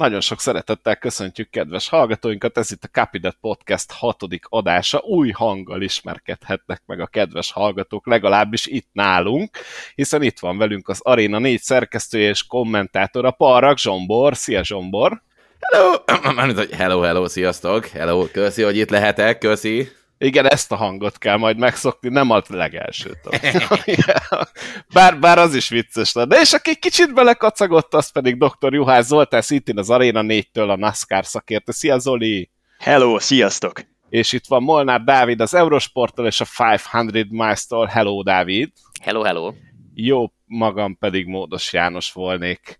Nagyon sok szeretettel köszöntjük kedves hallgatóinkat, ez itt a Capidet Podcast hatodik adása, új hanggal ismerkedhetnek meg a kedves hallgatók, legalábbis itt nálunk, hiszen itt van velünk az Arena 4 szerkesztője és kommentátora, Parrak Zsombor. Szia Zsombor! Hello! hello, hello, sziasztok! Hello, köszi, hogy itt lehetek, köszi! Igen, ezt a hangot kell majd megszokni, nem a legelsőt. bár, bár az is vicces lenne. És aki kicsit belekacagott, az pedig dr. Juhász Zoltán, szintén az Arena 4-től a NASCAR szakértő. Szia Zoli! Hello, sziasztok! És itt van Molnár Dávid az Eurosporttól és a 500 Miles-tól. Hello, Dávid! Hello, hello! Jó, magam pedig Módos János volnék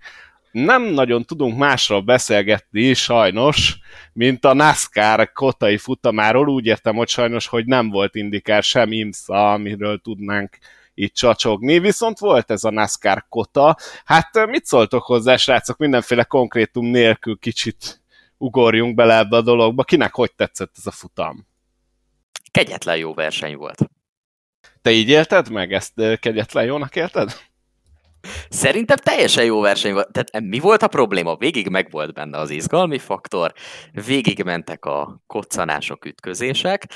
nem nagyon tudunk másról beszélgetni, sajnos, mint a NASCAR kotai futamáról. Úgy értem, hogy sajnos, hogy nem volt indikár sem IMSA, amiről tudnánk itt csacsogni, viszont volt ez a NASCAR kota. Hát mit szóltok hozzá, srácok, mindenféle konkrétum nélkül kicsit ugorjunk bele ebbe a dologba. Kinek hogy tetszett ez a futam? Kegyetlen jó verseny volt. Te így élted meg? Ezt kegyetlen jónak élted? Szerintem teljesen jó verseny volt. Tehát mi volt a probléma? Végig meg volt benne az izgalmi faktor, végig mentek a koccanások, ütközések,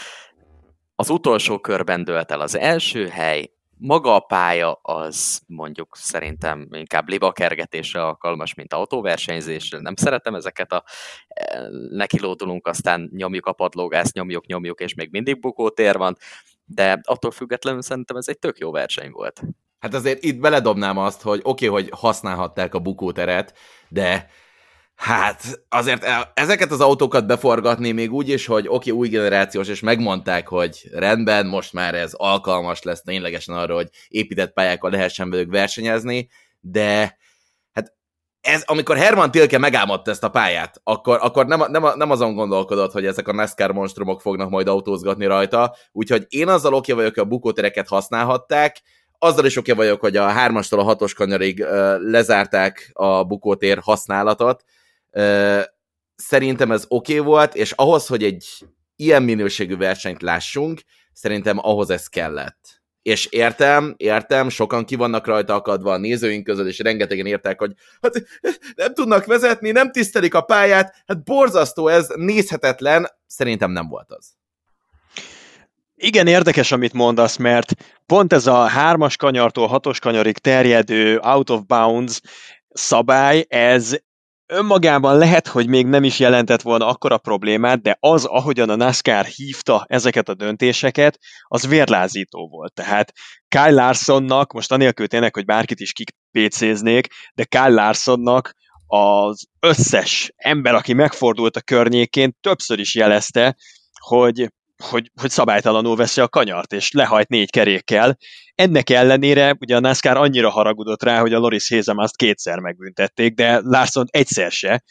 az utolsó körben dölt el az első hely, maga a pálya az mondjuk szerintem inkább libakergetésre alkalmas, mint autóversenyzésre. Nem szeretem ezeket a e, nekilódulunk, aztán nyomjuk a padlógást, nyomjuk, nyomjuk, és még mindig bukótér van, de attól függetlenül szerintem ez egy tök jó verseny volt. Hát azért itt beledobnám azt, hogy oké, okay, hogy használhatták a bukóteret, de hát azért e- ezeket az autókat beforgatni még úgy is, hogy oké, okay, új generációs, és megmondták, hogy rendben, most már ez alkalmas lesz ténylegesen arra, hogy épített pályákkal lehessen velük versenyezni, de hát ez, amikor Herman Tilke megálmodta ezt a pályát, akkor, akkor nem, nem, nem azon gondolkodott, hogy ezek a NASCAR monstrumok fognak majd autózgatni rajta, úgyhogy én azzal oké vagyok, hogy a bukótereket használhatták, azzal is oké vagyok, hogy a hármastól a hatos kanyarig lezárták a bukótér használatot. Szerintem ez oké volt, és ahhoz, hogy egy ilyen minőségű versenyt lássunk, szerintem ahhoz ez kellett. És értem, értem, sokan ki vannak rajta akadva a nézőink között, és rengetegen értek, hogy hát nem tudnak vezetni, nem tisztelik a pályát, hát borzasztó ez, nézhetetlen, szerintem nem volt az. Igen, érdekes, amit mondasz, mert pont ez a hármas kanyartól hatos kanyarig terjedő out of bounds szabály, ez önmagában lehet, hogy még nem is jelentett volna akkora problémát, de az, ahogyan a NASCAR hívta ezeket a döntéseket, az vérlázító volt. Tehát Kyle Larsonnak, most anélkül tényleg, hogy bárkit is kipécéznék, de Kyle Larsonnak az összes ember, aki megfordult a környékén, többször is jelezte, hogy hogy, hogy szabálytalanul veszi a kanyart, és lehajt négy kerékkel. Ennek ellenére ugye a NASCAR annyira haragudott rá, hogy a Loris Hézemaszt kétszer megbüntették, de Larson egyszer se.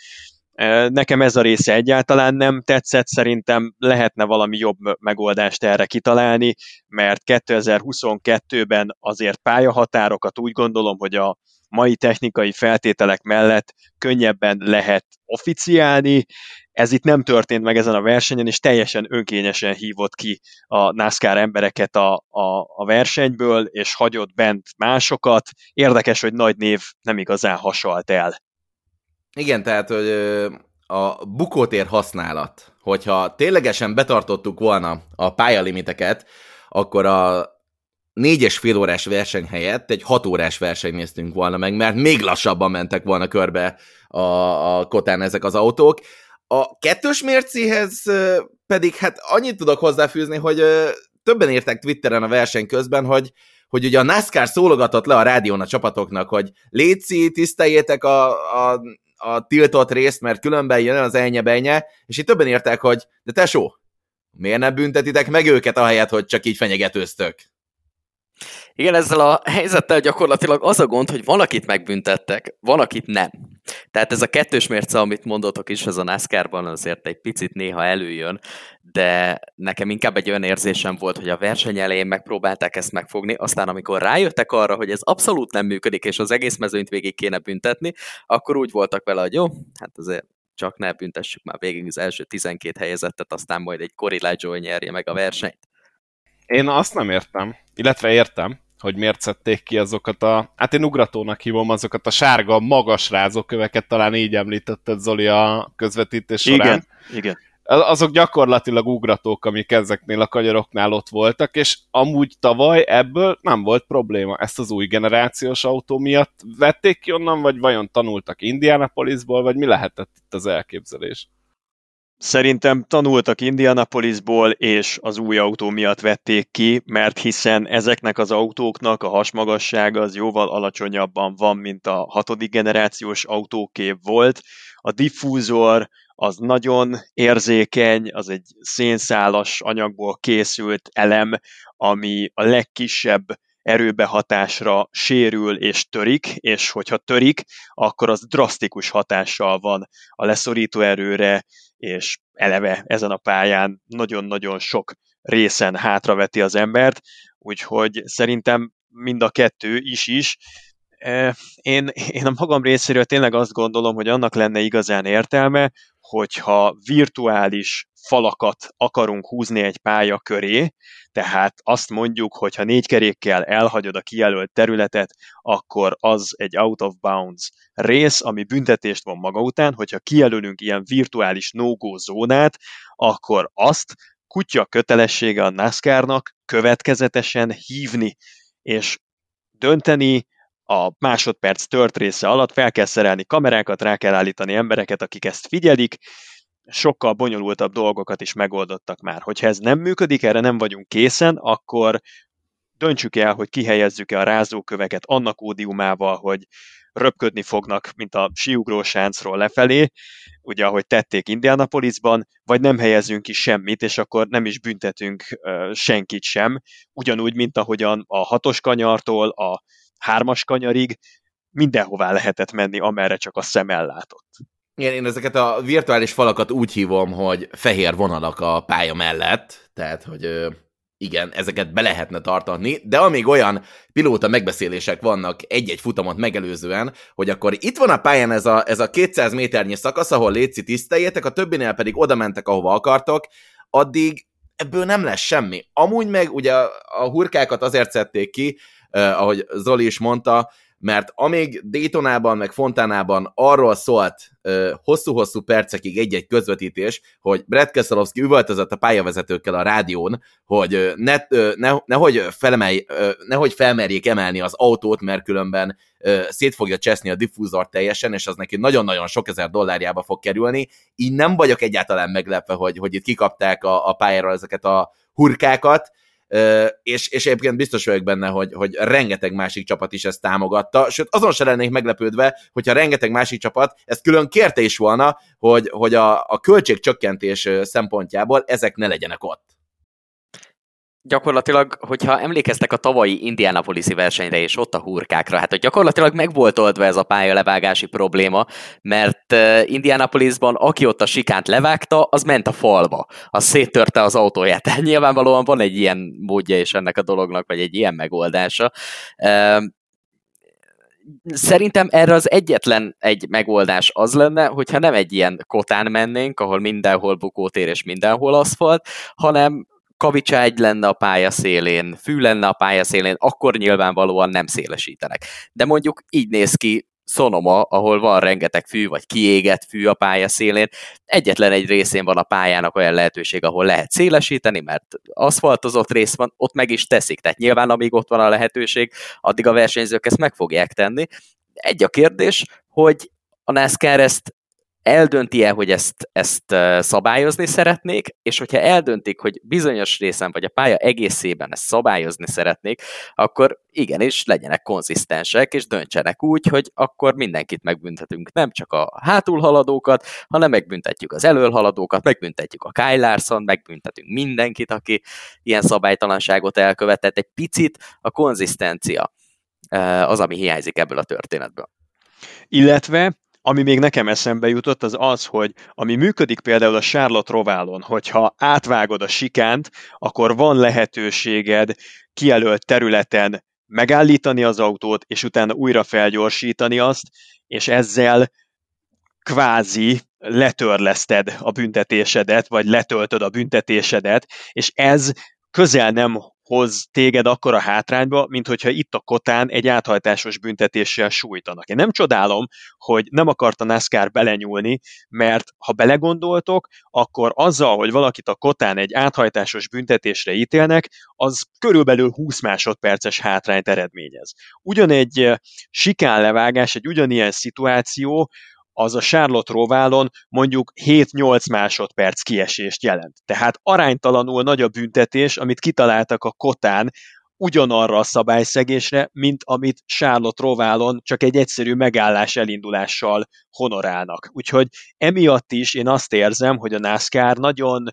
Nekem ez a része egyáltalán nem tetszett, szerintem lehetne valami jobb megoldást erre kitalálni, mert 2022-ben azért pályahatárokat úgy gondolom, hogy a mai technikai feltételek mellett könnyebben lehet officiálni, ez itt nem történt meg ezen a versenyen, és teljesen önkényesen hívott ki a NASCAR embereket a, a, a versenyből, és hagyott bent másokat. Érdekes, hogy nagy név nem igazán hasalt el. Igen, tehát hogy a bukótér használat, hogyha ténylegesen betartottuk volna a pályalimiteket, akkor a négyes fél órás verseny helyett egy hat órás verseny néztünk volna meg, mert még lassabban mentek volna körbe a, a kotán ezek az autók. A kettős mércéhez pedig hát annyit tudok hozzáfűzni, hogy többen írták Twitteren a verseny közben, hogy, hogy ugye a NASCAR szólogatott le a rádión a csapatoknak, hogy léci, tiszteljétek a, a, a tiltott részt, mert különben jön az elnye és itt többen írták, hogy de tesó, miért nem büntetitek meg őket ahelyett, hogy csak így fenyegetőztök? Igen, ezzel a helyzettel gyakorlatilag az a gond, hogy van, akit megbüntettek, van, nem. Tehát ez a kettős mérce, amit mondotok is, ez a NASCAR-ban azért egy picit néha előjön, de nekem inkább egy olyan érzésem volt, hogy a verseny elején megpróbálták ezt megfogni, aztán amikor rájöttek arra, hogy ez abszolút nem működik, és az egész mezőnyt végig kéne büntetni, akkor úgy voltak vele, hogy jó, hát azért csak ne büntessük már végig az első 12 helyezettet, aztán majd egy Corey nyerje meg a versenyt. Én azt nem értem, illetve értem, hogy miért szedték ki azokat a, hát én ugratónak hívom azokat a sárga magas rázóköveket, talán így említetted Zoli a közvetítés során. Igen, igen azok gyakorlatilag ugratók, amik ezeknél a kanyaroknál ott voltak, és amúgy tavaly ebből nem volt probléma. Ezt az új generációs autó miatt vették ki onnan, vagy vajon tanultak Indianapolisból, vagy mi lehetett itt az elképzelés? Szerintem tanultak Indianapolisból, és az új autó miatt vették ki, mert hiszen ezeknek az autóknak a hasmagassága az jóval alacsonyabban van, mint a hatodik generációs autóké volt. A diffúzor az nagyon érzékeny, az egy szénszálas anyagból készült elem, ami a legkisebb erőbehatásra sérül és törik, és hogyha törik, akkor az drasztikus hatással van a leszorító erőre, és eleve ezen a pályán nagyon-nagyon sok részen hátraveti az embert, úgyhogy szerintem mind a kettő is is. E, én, én a magam részéről tényleg azt gondolom, hogy annak lenne igazán értelme, hogyha virtuális falakat akarunk húzni egy pálya köré, tehát azt mondjuk, hogy ha négy kerékkel elhagyod a kijelölt területet, akkor az egy out of bounds rész, ami büntetést von maga után, hogyha kijelölünk ilyen virtuális no-go zónát, akkor azt kutya kötelessége a NASCAR-nak következetesen hívni, és dönteni, a másodperc tört része alatt fel kell szerelni kamerákat, rá kell állítani embereket, akik ezt figyelik, sokkal bonyolultabb dolgokat is megoldottak már. Hogyha ez nem működik, erre nem vagyunk készen, akkor döntsük el, hogy kihelyezzük-e a rázóköveket annak ódiumával, hogy röpködni fognak, mint a sáncról lefelé, ugye ahogy tették Indianapolisban, vagy nem helyezünk ki semmit, és akkor nem is büntetünk uh, senkit sem, ugyanúgy, mint ahogyan a hatos kanyartól a hármas kanyarig mindenhová lehetett menni, amerre csak a szem ellátott. Igen, én ezeket a virtuális falakat úgy hívom, hogy fehér vonalak a pálya mellett, tehát, hogy igen, ezeket be lehetne tartani, de amíg olyan pilóta megbeszélések vannak egy-egy futamot megelőzően, hogy akkor itt van a pályán ez a, ez a 200 méternyi szakasz, ahol létszi tiszteljétek, a többinél pedig oda mentek, ahova akartok, addig ebből nem lesz semmi. Amúgy meg ugye a, hurkákat azért szedték ki, eh, ahogy Zoli is mondta, mert amíg Daytonában, meg Fontánában arról szólt hosszú-hosszú percekig egy-egy közvetítés, hogy Brad Keselowski üvöltözött a pályavezetőkkel a rádión, hogy ne, ne, nehogy, felemelj, nehogy felmerjék emelni az autót, mert különben szét fogja cseszni a diffúzort teljesen, és az neki nagyon-nagyon sok ezer dollárjába fog kerülni. Így nem vagyok egyáltalán meglepve, hogy, hogy itt kikapták a, a pályáról ezeket a hurkákat, és, és egyébként biztos vagyok benne, hogy, hogy rengeteg másik csapat is ezt támogatta, sőt azon se lennék meglepődve, hogyha rengeteg másik csapat ezt külön kérte is volna, hogy, hogy a, a költségcsökkentés szempontjából ezek ne legyenek ott gyakorlatilag, hogyha emlékeztek a tavalyi Indianapolisi versenyre és ott a hurkákra, hát hogy gyakorlatilag meg volt oldva ez a pályalevágási probléma, mert Indianapolisban aki ott a sikánt levágta, az ment a falba, az széttörte az autóját. Nyilvánvalóan van egy ilyen módja is ennek a dolognak, vagy egy ilyen megoldása. Szerintem erre az egyetlen egy megoldás az lenne, hogyha nem egy ilyen kotán mennénk, ahol mindenhol bukótér és mindenhol aszfalt, hanem kavicságy lenne a pálya szélén, fű lenne a pálya szélén, akkor nyilvánvalóan nem szélesítenek. De mondjuk így néz ki Sonoma, ahol van rengeteg fű, vagy kiégett fű a pálya szélén. Egyetlen egy részén van a pályának olyan lehetőség, ahol lehet szélesíteni, mert aszfaltozott rész van, ott meg is teszik. Tehát nyilván, amíg ott van a lehetőség, addig a versenyzők ezt meg fogják tenni. Egy a kérdés, hogy a NASCAR ezt eldönti-e, hogy ezt, ezt szabályozni szeretnék, és hogyha eldöntik, hogy bizonyos részen vagy a pálya egészében ezt szabályozni szeretnék, akkor igenis legyenek konzisztensek, és döntsenek úgy, hogy akkor mindenkit megbüntetünk, nem csak a hátulhaladókat, hanem megbüntetjük az előhaladókat, megbüntetjük a Kyle Larson, megbüntetünk mindenkit, aki ilyen szabálytalanságot elkövetett. Egy picit a konzisztencia az, ami hiányzik ebből a történetből. Illetve ami még nekem eszembe jutott, az az, hogy ami működik például a Charlotte Roválon, hogyha átvágod a sikánt, akkor van lehetőséged kijelölt területen megállítani az autót, és utána újra felgyorsítani azt, és ezzel kvázi letörleszted a büntetésedet, vagy letöltöd a büntetésedet, és ez közel nem hoz téged akkora hátrányba, mint hogyha itt a kotán egy áthajtásos büntetéssel sújtanak. Én nem csodálom, hogy nem akart a NASCAR belenyúlni, mert ha belegondoltok, akkor azzal, hogy valakit a kotán egy áthajtásos büntetésre ítélnek, az körülbelül 20 másodperces hátrányt eredményez. Ugyan egy sikánlevágás, egy ugyanilyen szituáció, az a Charlotte Roválon mondjuk 7-8 másodperc kiesést jelent. Tehát aránytalanul nagy a büntetés, amit kitaláltak a kotán, ugyanarra a szabályszegésre, mint amit Charlotte Roválon csak egy egyszerű megállás elindulással honorálnak. Úgyhogy emiatt is én azt érzem, hogy a NASCAR nagyon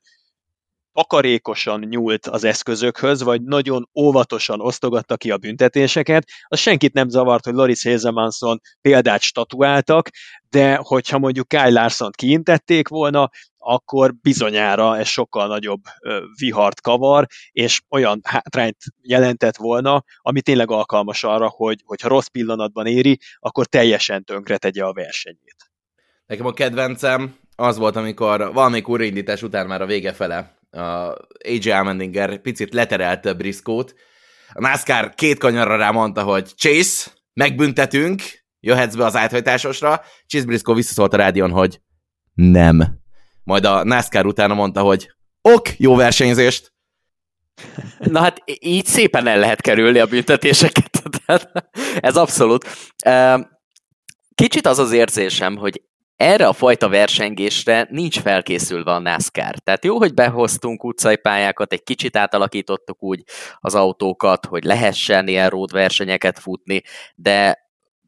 akarékosan nyúlt az eszközökhöz, vagy nagyon óvatosan osztogatta ki a büntetéseket. Az senkit nem zavart, hogy Loris Hazelmanson példát statuáltak, de hogyha mondjuk Kyle larson kiintették volna, akkor bizonyára ez sokkal nagyobb vihart kavar, és olyan hátrányt jelentett volna, ami tényleg alkalmas arra, hogy hogyha rossz pillanatban éri, akkor teljesen tönkre tegye a versenyét. Nekem a kedvencem az volt, amikor valamelyik újraindítás után már a vége fele a AJ Almendinger picit leterelte Briskót. A NASCAR két kanyarra rá mondta, hogy Chase, megbüntetünk, jöhetsz be az áthajtásosra. Chase Briscoe visszaszólt a rádión, hogy nem. Majd a NASCAR utána mondta, hogy ok, jó versenyzést. Na hát így szépen el lehet kerülni a büntetéseket. Ez abszolút. Kicsit az az érzésem, hogy erre a fajta versengésre nincs felkészülve a NASCAR. Tehát jó, hogy behoztunk utcai pályákat, egy kicsit átalakítottuk úgy az autókat, hogy lehessen ilyen road versenyeket futni, de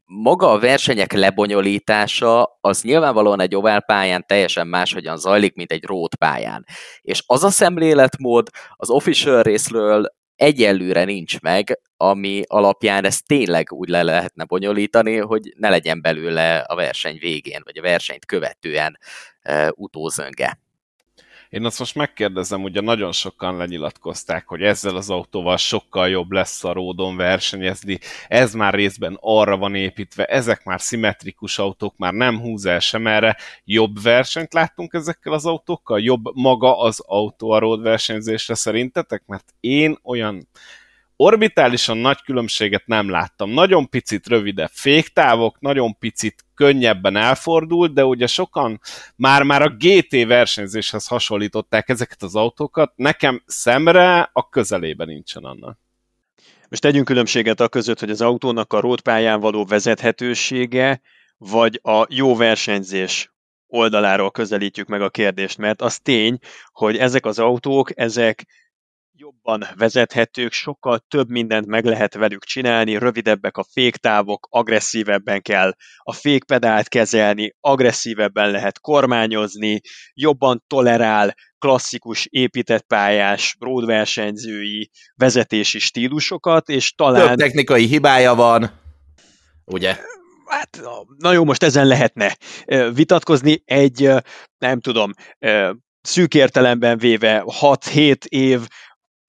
maga a versenyek lebonyolítása az nyilvánvalóan egy ovál pályán teljesen máshogyan zajlik, mint egy road pályán. És az a szemléletmód az official részről egyelőre nincs meg, ami alapján ezt tényleg úgy le lehetne bonyolítani, hogy ne legyen belőle a verseny végén, vagy a versenyt követően e, utózönge. Én azt most megkérdezem, ugye nagyon sokan lenyilatkozták, hogy ezzel az autóval sokkal jobb lesz a ródon versenyezni, ez már részben arra van építve, ezek már szimmetrikus autók, már nem húz el sem erre, jobb versenyt láttunk ezekkel az autókkal, jobb maga az autó a road versenyzésre szerintetek? Mert én olyan orbitálisan nagy különbséget nem láttam. Nagyon picit rövidebb féktávok, nagyon picit könnyebben elfordult, de ugye sokan már-már a GT versenyzéshez hasonlították ezeket az autókat. Nekem szemre a közelében nincsen annak. Most tegyünk különbséget a között, hogy az autónak a rótpályán való vezethetősége, vagy a jó versenyzés oldaláról közelítjük meg a kérdést, mert az tény, hogy ezek az autók, ezek jobban vezethetők, sokkal több mindent meg lehet velük csinálni, rövidebbek a féktávok, agresszívebben kell a fékpedált kezelni, agresszívebben lehet kormányozni, jobban tolerál klasszikus épített pályás, roadversenyzői vezetési stílusokat, és talán... Több technikai hibája van, ugye? Hát, na jó, most ezen lehetne vitatkozni. Egy, nem tudom, szűk értelemben véve 6-7 év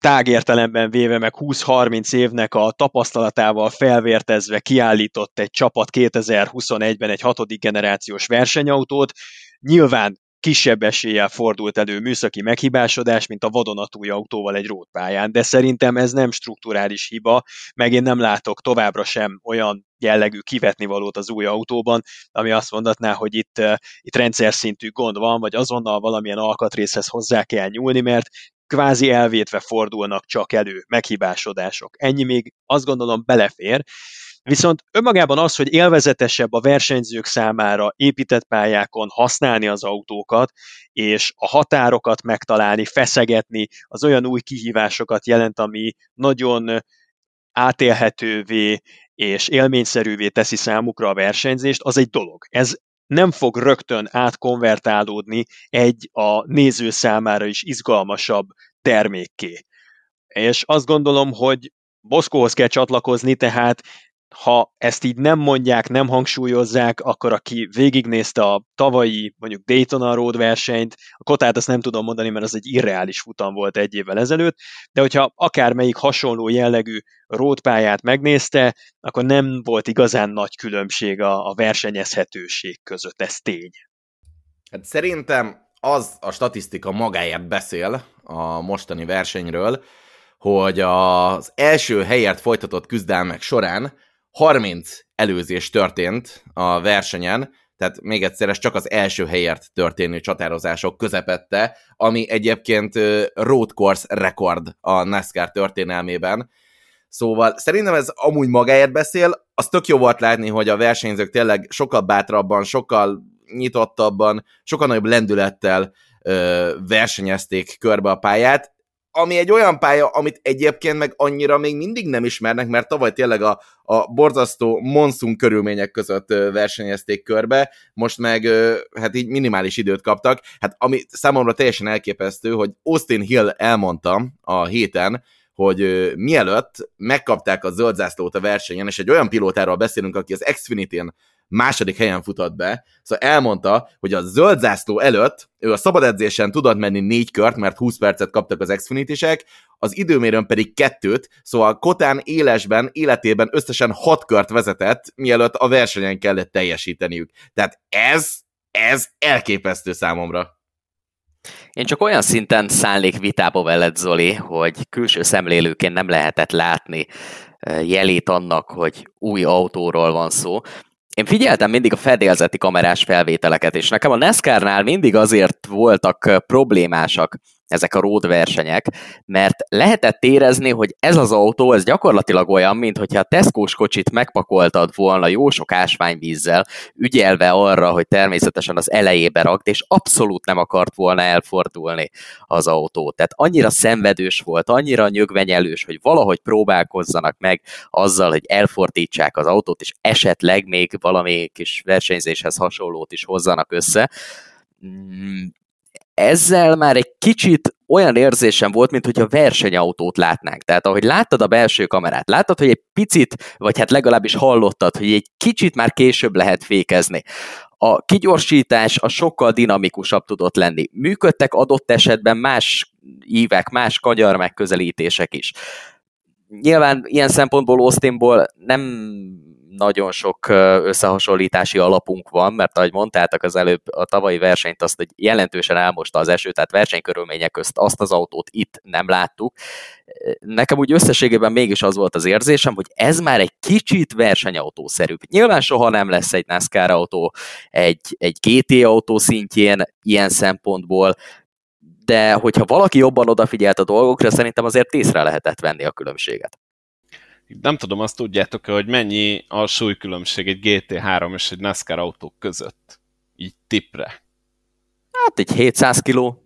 tágértelemben véve meg 20-30 évnek a tapasztalatával felvértezve kiállított egy csapat 2021-ben egy hatodik generációs versenyautót, nyilván kisebb eséllyel fordult elő műszaki meghibásodás, mint a vadonatúj autóval egy rótpályán, de szerintem ez nem strukturális hiba, meg én nem látok továbbra sem olyan jellegű kivetni valót az új autóban, ami azt mondatná, hogy itt, uh, itt rendszer szintű gond van, vagy azonnal valamilyen alkatrészhez hozzá kell nyúlni, mert kvázi elvétve fordulnak csak elő meghibásodások. Ennyi még azt gondolom belefér, Viszont önmagában az, hogy élvezetesebb a versenyzők számára épített pályákon használni az autókat, és a határokat megtalálni, feszegetni, az olyan új kihívásokat jelent, ami nagyon átélhetővé és élményszerűvé teszi számukra a versenyzést, az egy dolog. Ez nem fog rögtön átkonvertálódni egy a néző számára is izgalmasabb termékké. És azt gondolom, hogy Boszkóhoz kell csatlakozni, tehát ha ezt így nem mondják, nem hangsúlyozzák, akkor aki végignézte a tavalyi, mondjuk Daytona Road versenyt, a kotát azt nem tudom mondani, mert az egy irreális futam volt egy évvel ezelőtt, de hogyha akármelyik hasonló jellegű rótpályát megnézte, akkor nem volt igazán nagy különbség a, a versenyezhetőség között, ez tény. Hát szerintem az a statisztika magáért beszél a mostani versenyről, hogy az első helyért folytatott küzdelmek során 30 előzés történt a versenyen, tehát még egyszer ez csak az első helyért történő csatározások közepette, ami egyébként road course rekord a NASCAR történelmében. Szóval szerintem ez amúgy magáért beszél, az tök jó volt látni, hogy a versenyzők tényleg sokkal bátrabban, sokkal nyitottabban, sokkal nagyobb lendülettel ö, versenyezték körbe a pályát, ami egy olyan pálya, amit egyébként meg annyira még mindig nem ismernek, mert tavaly tényleg a, a borzasztó monszun körülmények között versenyezték körbe, most meg hát így minimális időt kaptak. Hát ami számomra teljesen elképesztő, hogy Austin Hill elmondta a héten, hogy mielőtt megkapták a zöld a versenyen, és egy olyan pilótáról beszélünk, aki az Xfinity-n második helyen futott be, szóval elmondta, hogy a zöld zászló előtt ő a szabad edzésen tudott menni négy kört, mert 20 percet kaptak az Xfinity-sek, az időmérőn pedig kettőt, szóval Kotán élesben, életében összesen hat kört vezetett, mielőtt a versenyen kellett teljesíteniük. Tehát ez, ez elképesztő számomra. Én csak olyan szinten szállnék vitába veled, Zoli, hogy külső szemlélőként nem lehetett látni eh, jelét annak, hogy új autóról van szó. Én figyeltem mindig a fedélzeti kamerás felvételeket, és nekem a NASCAR-nál mindig azért voltak problémásak ezek a road versenyek, mert lehetett érezni, hogy ez az autó, ez gyakorlatilag olyan, mint hogyha a tesco kocsit megpakoltad volna jó sok ásványvízzel, ügyelve arra, hogy természetesen az elejébe rakt, és abszolút nem akart volna elfordulni az autó. Tehát annyira szenvedős volt, annyira nyögvenyelős, hogy valahogy próbálkozzanak meg azzal, hogy elfordítsák az autót, és esetleg még valami kis versenyzéshez hasonlót is hozzanak össze mm, ezzel már egy kicsit olyan érzésem volt, mint hogy a versenyautót látnánk. Tehát ahogy láttad a belső kamerát, láttad, hogy egy picit, vagy hát legalábbis hallottad, hogy egy kicsit már később lehet fékezni. A kigyorsítás a sokkal dinamikusabb tudott lenni. Működtek adott esetben más ívek, más kanyar megközelítések is. Nyilván ilyen szempontból Austinból nem nagyon sok összehasonlítási alapunk van, mert ahogy mondtátok az előbb, a tavalyi versenyt azt hogy jelentősen elmosta az eső, tehát versenykörülmények közt azt az autót itt nem láttuk. Nekem úgy összességében mégis az volt az érzésem, hogy ez már egy kicsit versenyautószerűbb. Nyilván soha nem lesz egy NASCAR autó egy, egy GT autó szintjén ilyen szempontból, de hogyha valaki jobban odafigyelt a dolgokra, szerintem azért észre lehetett venni a különbséget. Nem tudom, azt tudjátok-e, hogy mennyi a súlykülönbség egy GT3 és egy NASCAR autó között? Így tipre. Hát egy 700 kiló.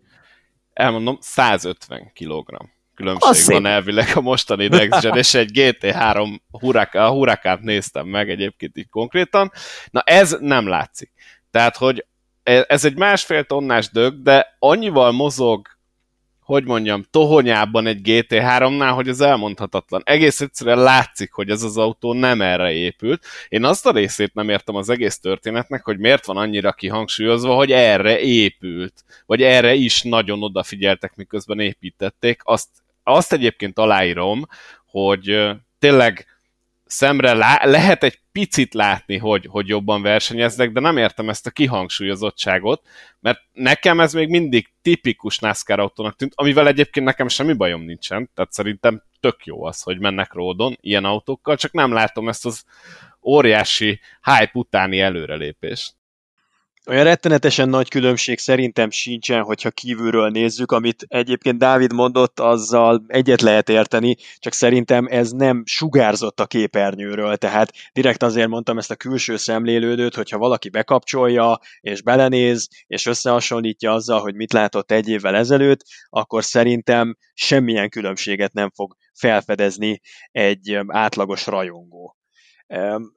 Elmondom, 150 kilogramm különbség az van elvileg a mostani Next Gen, és egy GT3 a Huracán néztem meg egyébként így konkrétan. Na ez nem látszik. Tehát, hogy e- ez egy másfél tonnás dög, de annyival mozog hogy mondjam, tohonyában egy GT3-nál, hogy ez elmondhatatlan. Egész egyszerűen látszik, hogy ez az autó nem erre épült. Én azt a részét nem értem az egész történetnek, hogy miért van annyira kihangsúlyozva, hogy erre épült, vagy erre is nagyon odafigyeltek, miközben építették. Azt, azt egyébként aláírom, hogy tényleg szemre lá- lehet egy picit látni, hogy, hogy jobban versenyeznek, de nem értem ezt a kihangsúlyozottságot, mert nekem ez még mindig tipikus NASCAR autónak tűnt, amivel egyébként nekem semmi bajom nincsen, tehát szerintem tök jó az, hogy mennek ródon ilyen autókkal, csak nem látom ezt az óriási hype utáni előrelépést. Olyan rettenetesen nagy különbség szerintem sincsen, hogyha kívülről nézzük, amit egyébként Dávid mondott, azzal egyet lehet érteni, csak szerintem ez nem sugárzott a képernyőről, tehát direkt azért mondtam ezt a külső szemlélődőt, hogyha valaki bekapcsolja, és belenéz, és összehasonlítja azzal, hogy mit látott egy évvel ezelőtt, akkor szerintem semmilyen különbséget nem fog felfedezni egy átlagos rajongó.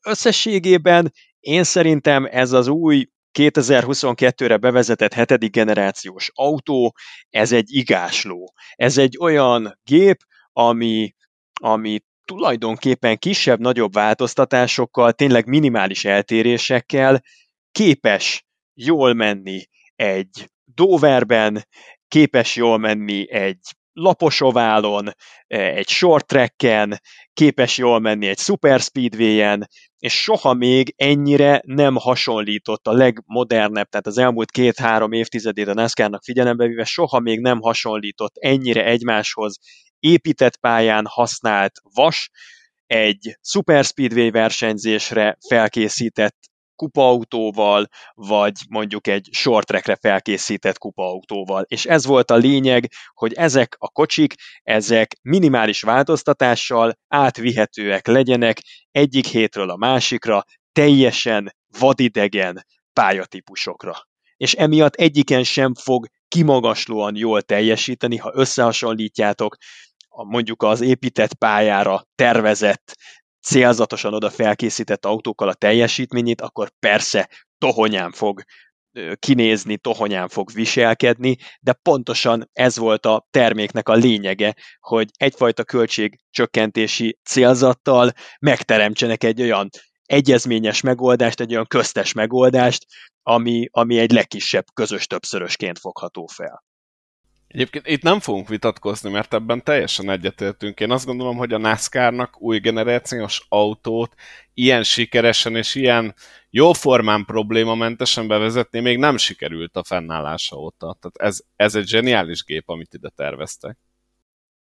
Összességében én szerintem ez az új 2022-re bevezetett hetedik generációs autó, ez egy igásló. Ez egy olyan gép, ami, ami tulajdonképpen kisebb-nagyobb változtatásokkal, tényleg minimális eltérésekkel képes jól menni egy Doverben, képes jól menni egy lapos oválon, egy short tracken, képes jól menni egy super speedway-en, és soha még ennyire nem hasonlított a legmodernebb, tehát az elmúlt két-három évtizedét a NASCAR-nak figyelembe véve, soha még nem hasonlított ennyire egymáshoz épített pályán használt vas, egy Super Speedway versenyzésre felkészített kupaautóval, vagy mondjuk egy short trackre felkészített kupaautóval. És ez volt a lényeg, hogy ezek a kocsik, ezek minimális változtatással átvihetőek legyenek egyik hétről a másikra, teljesen vadidegen pályatípusokra. És emiatt egyiken sem fog kimagaslóan jól teljesíteni, ha összehasonlítjátok a, mondjuk az épített pályára tervezett, célzatosan oda felkészített autókkal a teljesítményét, akkor persze tohonyán fog kinézni, tohonyán fog viselkedni, de pontosan ez volt a terméknek a lényege, hogy egyfajta költségcsökkentési célzattal megteremtsenek egy olyan egyezményes megoldást, egy olyan köztes megoldást, ami, ami egy legkisebb közös többszörösként fogható fel. Egyébként itt nem fogunk vitatkozni, mert ebben teljesen egyetértünk. Én azt gondolom, hogy a NASCAR-nak új generációs autót ilyen sikeresen és ilyen jóformán problémamentesen bevezetni még nem sikerült a fennállása óta. Tehát ez, ez egy zseniális gép, amit ide terveztek.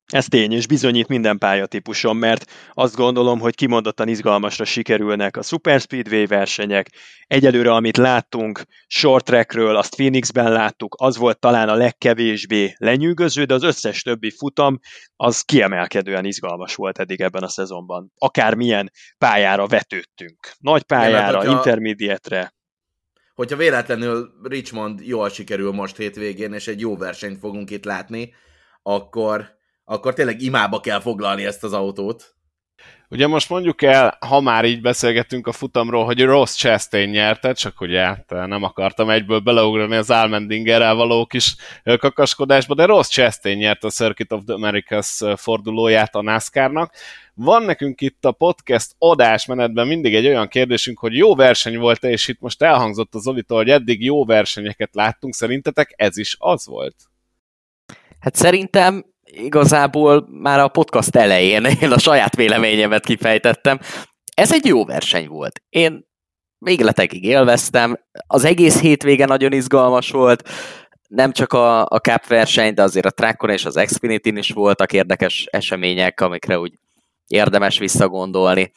Ez tény, és bizonyít minden pályatípuson, mert azt gondolom, hogy kimondottan izgalmasra sikerülnek a Super Speedway versenyek. Egyelőre, amit láttunk short trackről, azt Phoenixben láttuk, az volt talán a legkevésbé lenyűgöző, de az összes többi futam az kiemelkedően izgalmas volt eddig ebben a szezonban. Akármilyen pályára vetődtünk. Nagy pályára, ja, intermediate-re. Hogyha véletlenül Richmond jól sikerül most hétvégén, és egy jó versenyt fogunk itt látni, akkor akkor tényleg imába kell foglalni ezt az autót. Ugye most mondjuk el, ha már így beszélgettünk a futamról, hogy Ross Chastain nyerte, csak ugye nem akartam egyből beleugrani az Almendingerrel való kis kakaskodásba, de Ross Chastain nyert a Circuit of the Americas fordulóját a NASCAR-nak. Van nekünk itt a podcast adásmenetben mindig egy olyan kérdésünk, hogy jó verseny volt-e, és itt most elhangzott az Zolitól, hogy eddig jó versenyeket láttunk, szerintetek ez is az volt? Hát szerintem igazából már a podcast elején én a saját véleményemet kifejtettem. Ez egy jó verseny volt. Én végletekig élveztem. Az egész hétvége nagyon izgalmas volt. Nem csak a, a Cup verseny, de azért a Trackon és az Xfinity-n is voltak érdekes események, amikre úgy érdemes visszagondolni.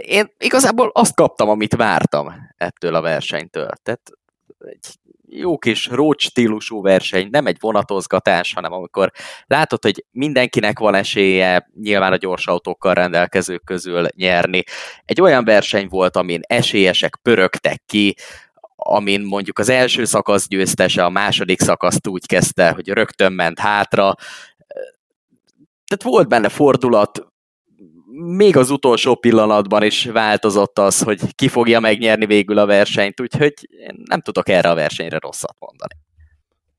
Én igazából azt kaptam, amit vártam ettől a versenytől. Tehát egy jó kis road stílusú verseny, nem egy vonatozgatás, hanem amikor látod, hogy mindenkinek van esélye nyilván a gyors autókkal rendelkezők közül nyerni. Egy olyan verseny volt, amin esélyesek pörögtek ki, amin mondjuk az első szakasz győztese, a második szakaszt úgy kezdte, hogy rögtön ment hátra. Tehát volt benne fordulat, még az utolsó pillanatban is változott az, hogy ki fogja megnyerni végül a versenyt, úgyhogy én nem tudok erre a versenyre rosszat mondani.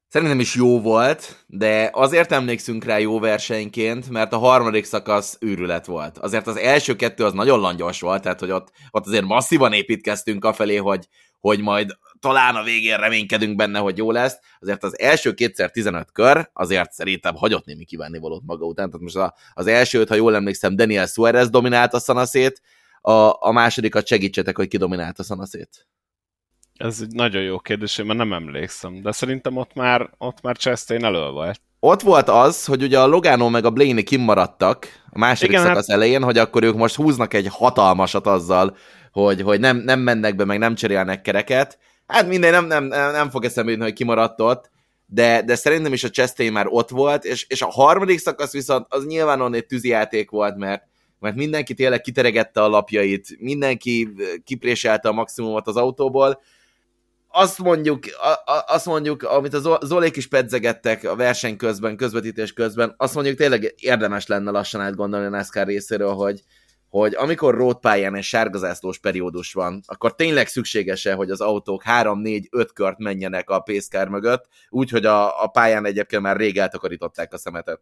Szerintem is jó volt, de azért emlékszünk rá jó versenyként, mert a harmadik szakasz őrület volt. Azért az első kettő az nagyon langyos volt, tehát hogy ott, ott azért masszívan építkeztünk afelé, hogy, hogy majd talán a végén reménykedünk benne, hogy jó lesz. Azért az első kétszer 15 kör, azért szerintem hagyott némi kívánni valót maga után. Tehát most az elsőt, ha jól emlékszem, Daniel Suarez dominálta Szanaszét, a, a másodikat segítsetek, hogy dominálta Szanaszét. Ez egy nagyon jó kérdés, én már nem emlékszem, de szerintem ott már, ott már Chastain elő volt. Ott volt az, hogy ugye a Logano meg a Blaney kimaradtak a második Igen, szakasz hát... elején, hogy akkor ők most húznak egy hatalmasat azzal, hogy, hogy nem, nem mennek be, meg nem cserélnek kereket. Hát minden nem, nem, nem, fog eszembe jutni, hogy kimaradt ott, de, de szerintem is a Chastain már ott volt, és, és a harmadik szakasz viszont az nyilván egy tűzijáték volt, mert, mert mindenki tényleg kiteregette a lapjait, mindenki kipréselte a maximumot az autóból, azt mondjuk, a, a, azt mondjuk, amit a Zolék is pedzegettek a verseny közben, közvetítés közben, azt mondjuk tényleg érdemes lenne lassan átgondolni a NASCAR részéről, hogy, hogy amikor rótpályán egy sárgazászlós periódus van, akkor tényleg szükséges-e, hogy az autók 3-4-5 kört menjenek a pészkár mögött, úgyhogy a, a pályán egyébként már rég eltakarították a szemetet.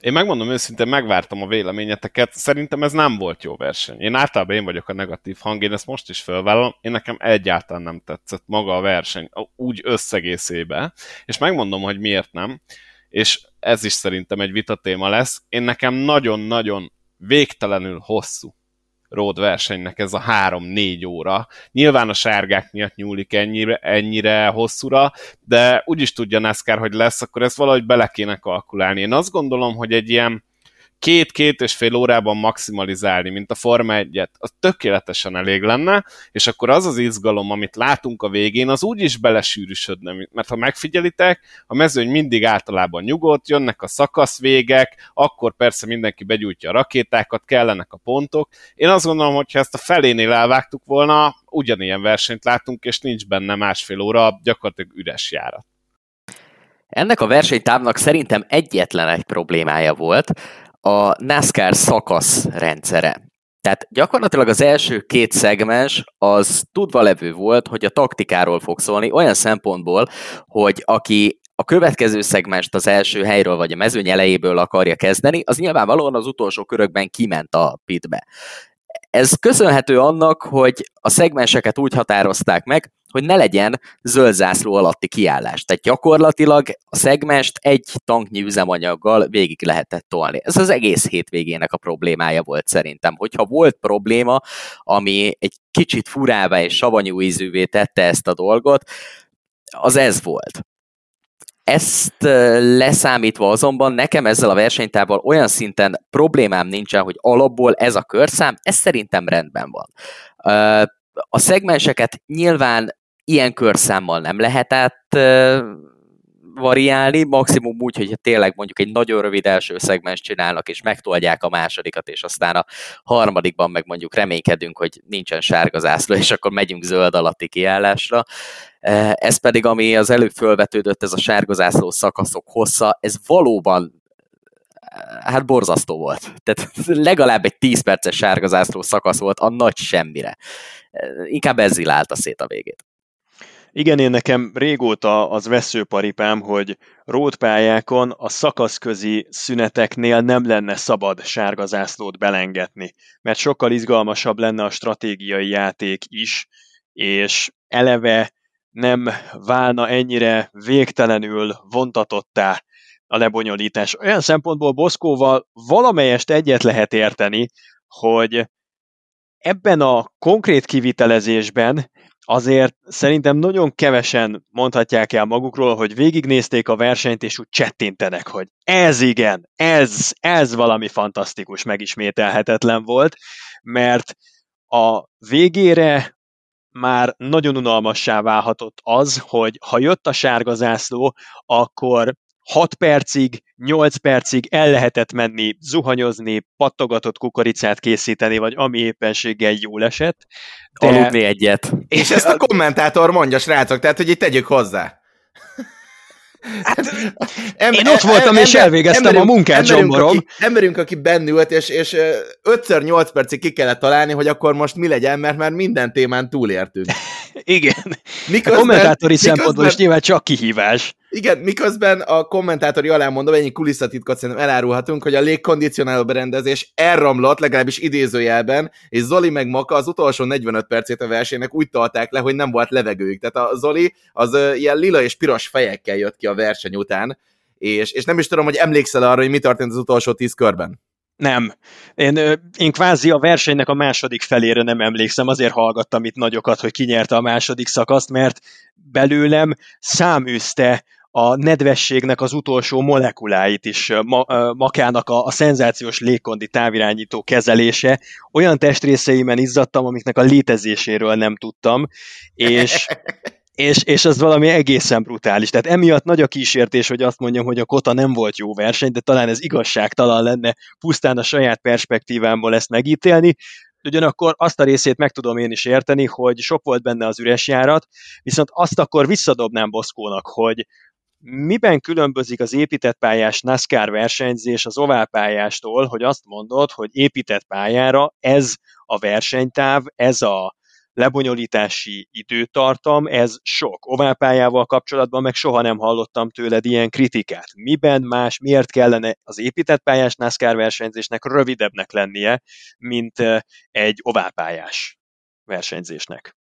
Én megmondom őszintén, megvártam a véleményeteket, szerintem ez nem volt jó verseny. Én általában én vagyok a negatív hang, én ezt most is felvállalom, én nekem egyáltalán nem tetszett maga a verseny, úgy összegészébe, és megmondom, hogy miért nem, és ez is szerintem egy vitatéma lesz. Én nekem nagyon-nagyon végtelenül hosszú road versenynek ez a 3-4 óra. Nyilván a sárgák miatt nyúlik ennyire, ennyire hosszúra, de úgy is tudja NASCAR, hogy lesz, akkor ezt valahogy bele kéne kalkulálni. Én azt gondolom, hogy egy ilyen két-két és fél órában maximalizálni, mint a Forma 1-et, az tökéletesen elég lenne, és akkor az az izgalom, amit látunk a végén, az úgy is belesűrűsödne, mert ha megfigyelitek, a mezőny mindig általában nyugodt, jönnek a szakaszvégek, akkor persze mindenki begyújtja a rakétákat, kellenek a pontok. Én azt gondolom, hogy ha ezt a felénél elvágtuk volna, ugyanilyen versenyt látunk, és nincs benne másfél óra, gyakorlatilag üres járat. Ennek a versenytávnak szerintem egyetlen egy problémája volt, a NASCAR szakasz rendszere. Tehát gyakorlatilag az első két szegmens az tudva levő volt, hogy a taktikáról fog szólni, olyan szempontból, hogy aki a következő szegmest az első helyről vagy a mezőny elejéből akarja kezdeni, az nyilvánvalóan az utolsó körökben kiment a pitbe. Ez köszönhető annak, hogy a szegmenseket úgy határozták meg, hogy ne legyen zöld zászló alatti kiállás. Tehát gyakorlatilag a szegmest egy tanknyi üzemanyaggal végig lehetett tolni. Ez az egész hétvégének a problémája volt szerintem. Hogyha volt probléma, ami egy kicsit furává és savanyú ízűvé tette ezt a dolgot, az ez volt. Ezt leszámítva azonban nekem ezzel a versenytával olyan szinten problémám nincsen, hogy alapból ez a körszám, ez szerintem rendben van. A szegmenseket nyilván ilyen körszámmal nem lehetett variálni, maximum úgy, hogy tényleg mondjuk egy nagyon rövid első szegmens csinálnak, és megtolják a másodikat, és aztán a harmadikban meg mondjuk reménykedünk, hogy nincsen sárga zászló, és akkor megyünk zöld alatti kiállásra. Ez pedig, ami az előbb fölvetődött, ez a sárga zászló szakaszok hossza, ez valóban hát borzasztó volt. Tehát legalább egy 10 perces sárga zászló szakasz volt a nagy semmire. Inkább ez zilálta szét a végét. Igen, én nekem régóta az veszőparipám, hogy rótpályákon a szakaszközi szüneteknél nem lenne szabad sárga zászlót belengetni, mert sokkal izgalmasabb lenne a stratégiai játék is, és eleve nem válna ennyire végtelenül vontatottá a lebonyolítás. Olyan szempontból Boszkóval valamelyest egyet lehet érteni, hogy ebben a konkrét kivitelezésben azért szerintem nagyon kevesen mondhatják el magukról, hogy végignézték a versenyt, és úgy csettintenek, hogy ez igen, ez, ez valami fantasztikus, megismételhetetlen volt, mert a végére már nagyon unalmassá válhatott az, hogy ha jött a sárga zászló, akkor 6 percig, 8 percig el lehetett menni, zuhanyozni, pattogatott kukoricát készíteni, vagy ami éppenséggel jól esett. De... Aludni egyet. És ezt a kommentátor mondja, srácok, tehát, hogy itt tegyük hozzá. Hát, em, én ott voltam, em, és elvégeztem emberünk, a munkát, emberünk, aki, emberünk, aki bennült, és, és 5-8 percig ki kellett találni, hogy akkor most mi legyen, mert már minden témán túlértünk. Igen. Miközben, a kommentátori miközben, szempontból is nyilván csak kihívás. Igen, miközben a kommentátori alá mondom, ennyi kulisszatitkot szerintem elárulhatunk, hogy a légkondicionáló berendezés elromlott, legalábbis idézőjelben, és Zoli meg Maka az utolsó 45 percét a versenynek úgy talták le, hogy nem volt levegőjük. Tehát a Zoli az ilyen lila és piros fejekkel jött ki a verseny után, és, és nem is tudom, hogy emlékszel arra, hogy mi történt az utolsó tíz körben. Nem. Én, én kvázi a versenynek a második felére nem emlékszem, azért hallgattam itt nagyokat, hogy kinyerte a második szakaszt, mert belőlem száműzte a nedvességnek az utolsó molekuláit is, ma, makának a, a szenzációs légkondi távirányító kezelése. Olyan testrészeimen izzadtam, amiknek a létezéséről nem tudtam, és és, és ez valami egészen brutális. Tehát emiatt nagy a kísértés, hogy azt mondjam, hogy a Kota nem volt jó verseny, de talán ez igazságtalan lenne pusztán a saját perspektívámból ezt megítélni. Ugyanakkor azt a részét meg tudom én is érteni, hogy sok volt benne az üres járat, viszont azt akkor visszadobnám Boszkónak, hogy miben különbözik az épített pályás NASCAR versenyzés az oválpályástól, hogy azt mondod, hogy épített pályára ez a versenytáv, ez a lebonyolítási időtartam, ez sok. Oválpályával kapcsolatban meg soha nem hallottam tőled ilyen kritikát. Miben más, miért kellene az épített pályás NASCAR versenyzésnek rövidebbnek lennie, mint eh, egy oválpályás versenyzésnek?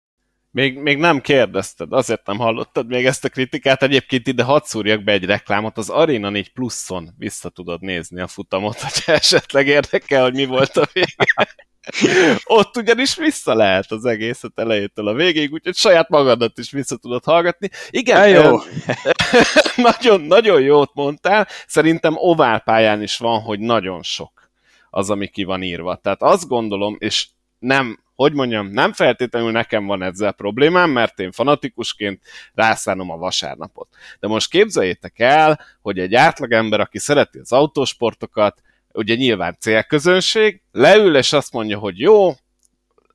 Még, még nem kérdezted, azért nem hallottad még ezt a kritikát. Egyébként ide hadd szúrjak be egy reklámot, az Arena 4 pluszon vissza tudod nézni a futamot, hogyha esetleg érdekel, hogy mi volt a vége. Ott ugyanis vissza lehet az egészet elejétől a végéig, úgyhogy saját magadat is vissza tudod hallgatni. Igen, jó. nagyon, nagyon jót mondtál. Szerintem oválpályán is van, hogy nagyon sok az, ami ki van írva. Tehát azt gondolom, és nem, hogy mondjam, nem feltétlenül nekem van ezzel problémám, mert én fanatikusként rászánom a vasárnapot. De most képzeljétek el, hogy egy átlagember, aki szereti az autósportokat, ugye nyilván célközönség, leül és azt mondja, hogy jó,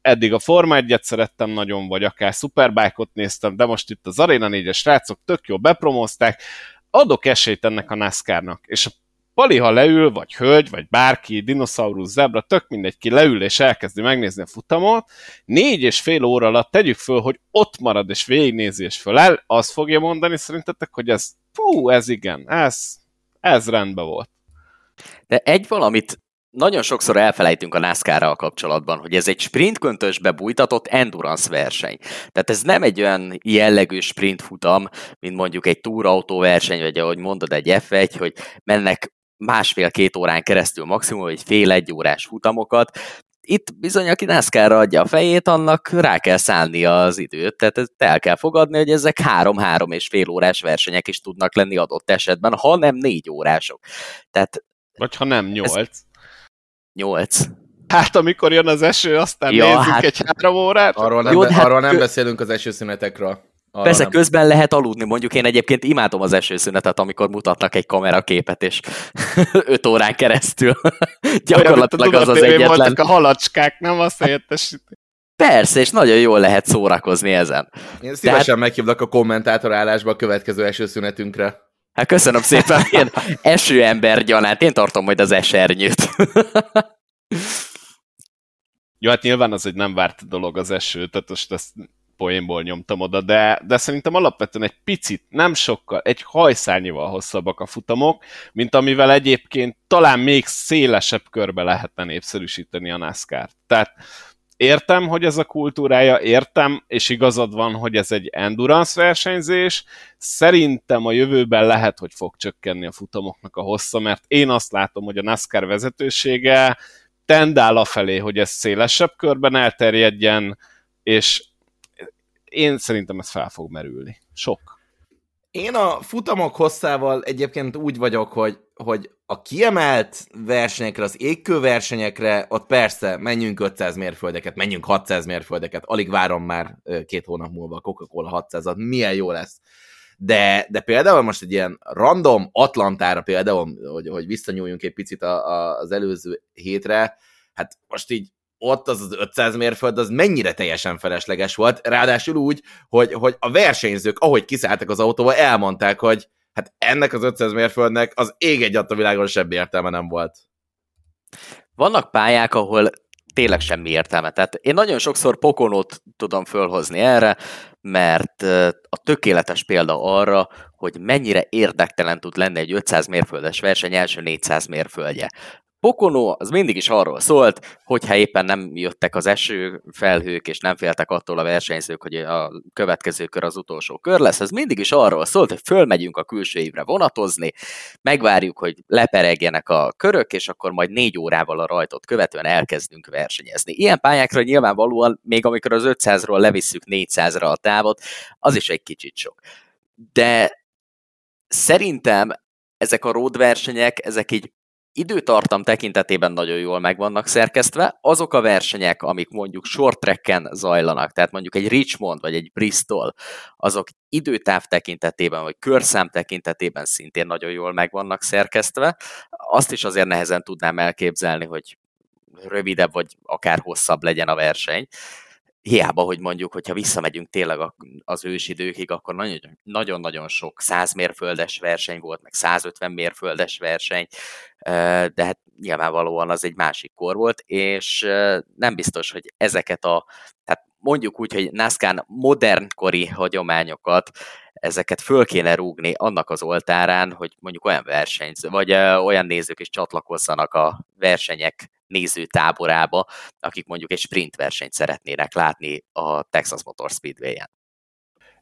eddig a Forma 1 szerettem nagyon, vagy akár Superbike-ot néztem, de most itt az Arena 4-es srácok tök jól bepromozták, adok esélyt ennek a NASCAR-nak. És a Pali, ha leül, vagy hölgy, vagy bárki, dinoszaurusz, zebra, tök mindegy, ki leül és elkezdi megnézni a futamot, négy és fél óra alatt tegyük föl, hogy ott marad és végignézi és föl el, az fogja mondani szerintetek, hogy ez, fú, ez igen, ez, ez rendben volt. De egy valamit nagyon sokszor elfelejtünk a NASCAR-ral kapcsolatban, hogy ez egy sprintköntösbe bújtatott endurance verseny. Tehát ez nem egy olyan jellegű sprint futam, mint mondjuk egy túrautó verseny, vagy ahogy mondod, egy F1, hogy mennek másfél-két órán keresztül maximum, vagy fél-egy órás futamokat, itt bizony, aki NASCAR-ra adja a fejét, annak rá kell szállni az időt, tehát ezt el kell fogadni, hogy ezek három-három és fél órás versenyek is tudnak lenni adott esetben, ha nem négy órások. Tehát Vagy ha nem nyolc. Ez... Nyolc. Hát amikor jön az eső, aztán ja, nézzük hát... egy három órát. Arról nem, Jó, be, hát... arról nem beszélünk az esőszünetekről. Arra Persze, nem. közben lehet aludni. Mondjuk én egyébként imádom az esőszünetet, amikor mutatnak egy kameraképet, és öt órán keresztül. Gyakorlatilag az az egyetlen. Voltak a halacskák, nem azt helyettesíti. Persze, és nagyon jól lehet szórakozni ezen. Én szívesen Tehát... meghívlak a kommentátor állásba a következő esőszünetünkre. Hát köszönöm szépen, ilyen esőember gyanát. Én tartom majd az esernyőt. Jó, hát nyilván az egy nem várt dolog az eső, tehát most ezt poénból nyomtam oda, de, de szerintem alapvetően egy picit, nem sokkal, egy hajszányival hosszabbak a futamok, mint amivel egyébként talán még szélesebb körbe lehetne népszerűsíteni a NASCAR-t. Tehát értem, hogy ez a kultúrája, értem, és igazad van, hogy ez egy endurance versenyzés. Szerintem a jövőben lehet, hogy fog csökkenni a futamoknak a hossza, mert én azt látom, hogy a NASCAR vezetősége tendál afelé, hogy ez szélesebb körben elterjedjen, és én szerintem ez fel fog merülni. Sok. Én a futamok hosszával egyébként úgy vagyok, hogy, hogy a kiemelt versenyekre, az égkő versenyekre, ott persze menjünk 500 mérföldeket, menjünk 600 mérföldeket, alig várom már két hónap múlva a Coca-Cola 600-at, milyen jó lesz. De, de például most egy ilyen random Atlantára például, hogy, hogy visszanyúljunk egy picit a, a, az előző hétre, hát most így ott az az 500 mérföld, az mennyire teljesen felesleges volt, ráadásul úgy, hogy, hogy a versenyzők, ahogy kiszálltak az autóba, elmondták, hogy hát ennek az 500 mérföldnek az ég egy a világon semmi értelme nem volt. Vannak pályák, ahol tényleg semmi értelme. Tehát én nagyon sokszor pokonot tudom fölhozni erre, mert a tökéletes példa arra, hogy mennyire érdektelen tud lenni egy 500 mérföldes verseny első 400 mérföldje. Pokono az mindig is arról szólt, hogyha éppen nem jöttek az eső felhők, és nem féltek attól a versenyzők, hogy a következő kör az utolsó kör lesz, ez mindig is arról szólt, hogy fölmegyünk a külső évre vonatozni, megvárjuk, hogy leperegjenek a körök, és akkor majd négy órával a rajtot követően elkezdünk versenyezni. Ilyen pályákra nyilvánvalóan, még amikor az 500-ról levisszük 400-ra a távot, az is egy kicsit sok. De szerintem ezek a road versenyek, ezek így időtartam tekintetében nagyon jól meg vannak szerkesztve. Azok a versenyek, amik mondjuk short tracken zajlanak, tehát mondjuk egy Richmond vagy egy Bristol, azok időtáv tekintetében vagy körszám tekintetében szintén nagyon jól meg vannak szerkesztve. Azt is azért nehezen tudnám elképzelni, hogy rövidebb vagy akár hosszabb legyen a verseny hiába, hogy mondjuk, hogyha visszamegyünk tényleg az ősidőkig, akkor nagyon-nagyon sok 100 mérföldes verseny volt, meg 150 mérföldes verseny, de hát nyilvánvalóan az egy másik kor volt, és nem biztos, hogy ezeket a, tehát mondjuk úgy, hogy NASCAR modernkori hagyományokat, ezeket föl kéne rúgni annak az oltárán, hogy mondjuk olyan versenyző, vagy olyan nézők is csatlakozzanak a versenyek néző táborába, akik mondjuk egy sprint versenyt szeretnének látni a Texas Motor Speedway-en.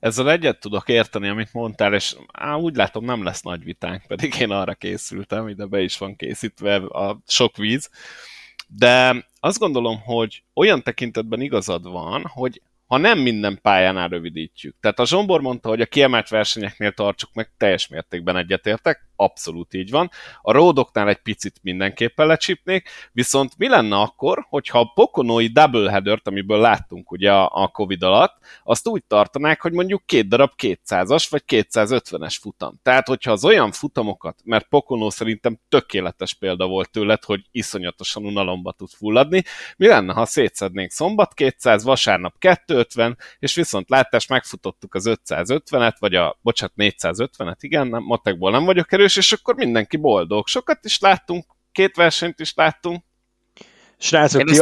Ezzel egyet tudok érteni, amit mondtál, és á, úgy látom nem lesz nagy vitánk, pedig én arra készültem, ide be is van készítve a sok víz. de azt gondolom, hogy olyan tekintetben igazad van, hogy ha nem minden pályánál rövidítjük. Tehát a Zsombor mondta, hogy a kiemelt versenyeknél tartsuk meg, teljes mértékben egyetértek, abszolút így van. A ródoknál egy picit mindenképpen lecsipnék, viszont mi lenne akkor, hogyha a pokonói doubleheadert, amiből láttunk ugye a, a Covid alatt, azt úgy tartanák, hogy mondjuk két darab 200-as vagy 250-es futam. Tehát, hogyha az olyan futamokat, mert Pokonó szerintem tökéletes példa volt tőled, hogy iszonyatosan unalomba tud fulladni, mi lenne, ha szétszednénk szombat 200, vasárnap 250, és viszont látás megfutottuk az 550-et, vagy a, bocsánat, 450-et, igen, nem, matekból nem vagyok erős, és akkor mindenki boldog. Sokat is láttunk, két versenyt is láttunk, Srácok, ti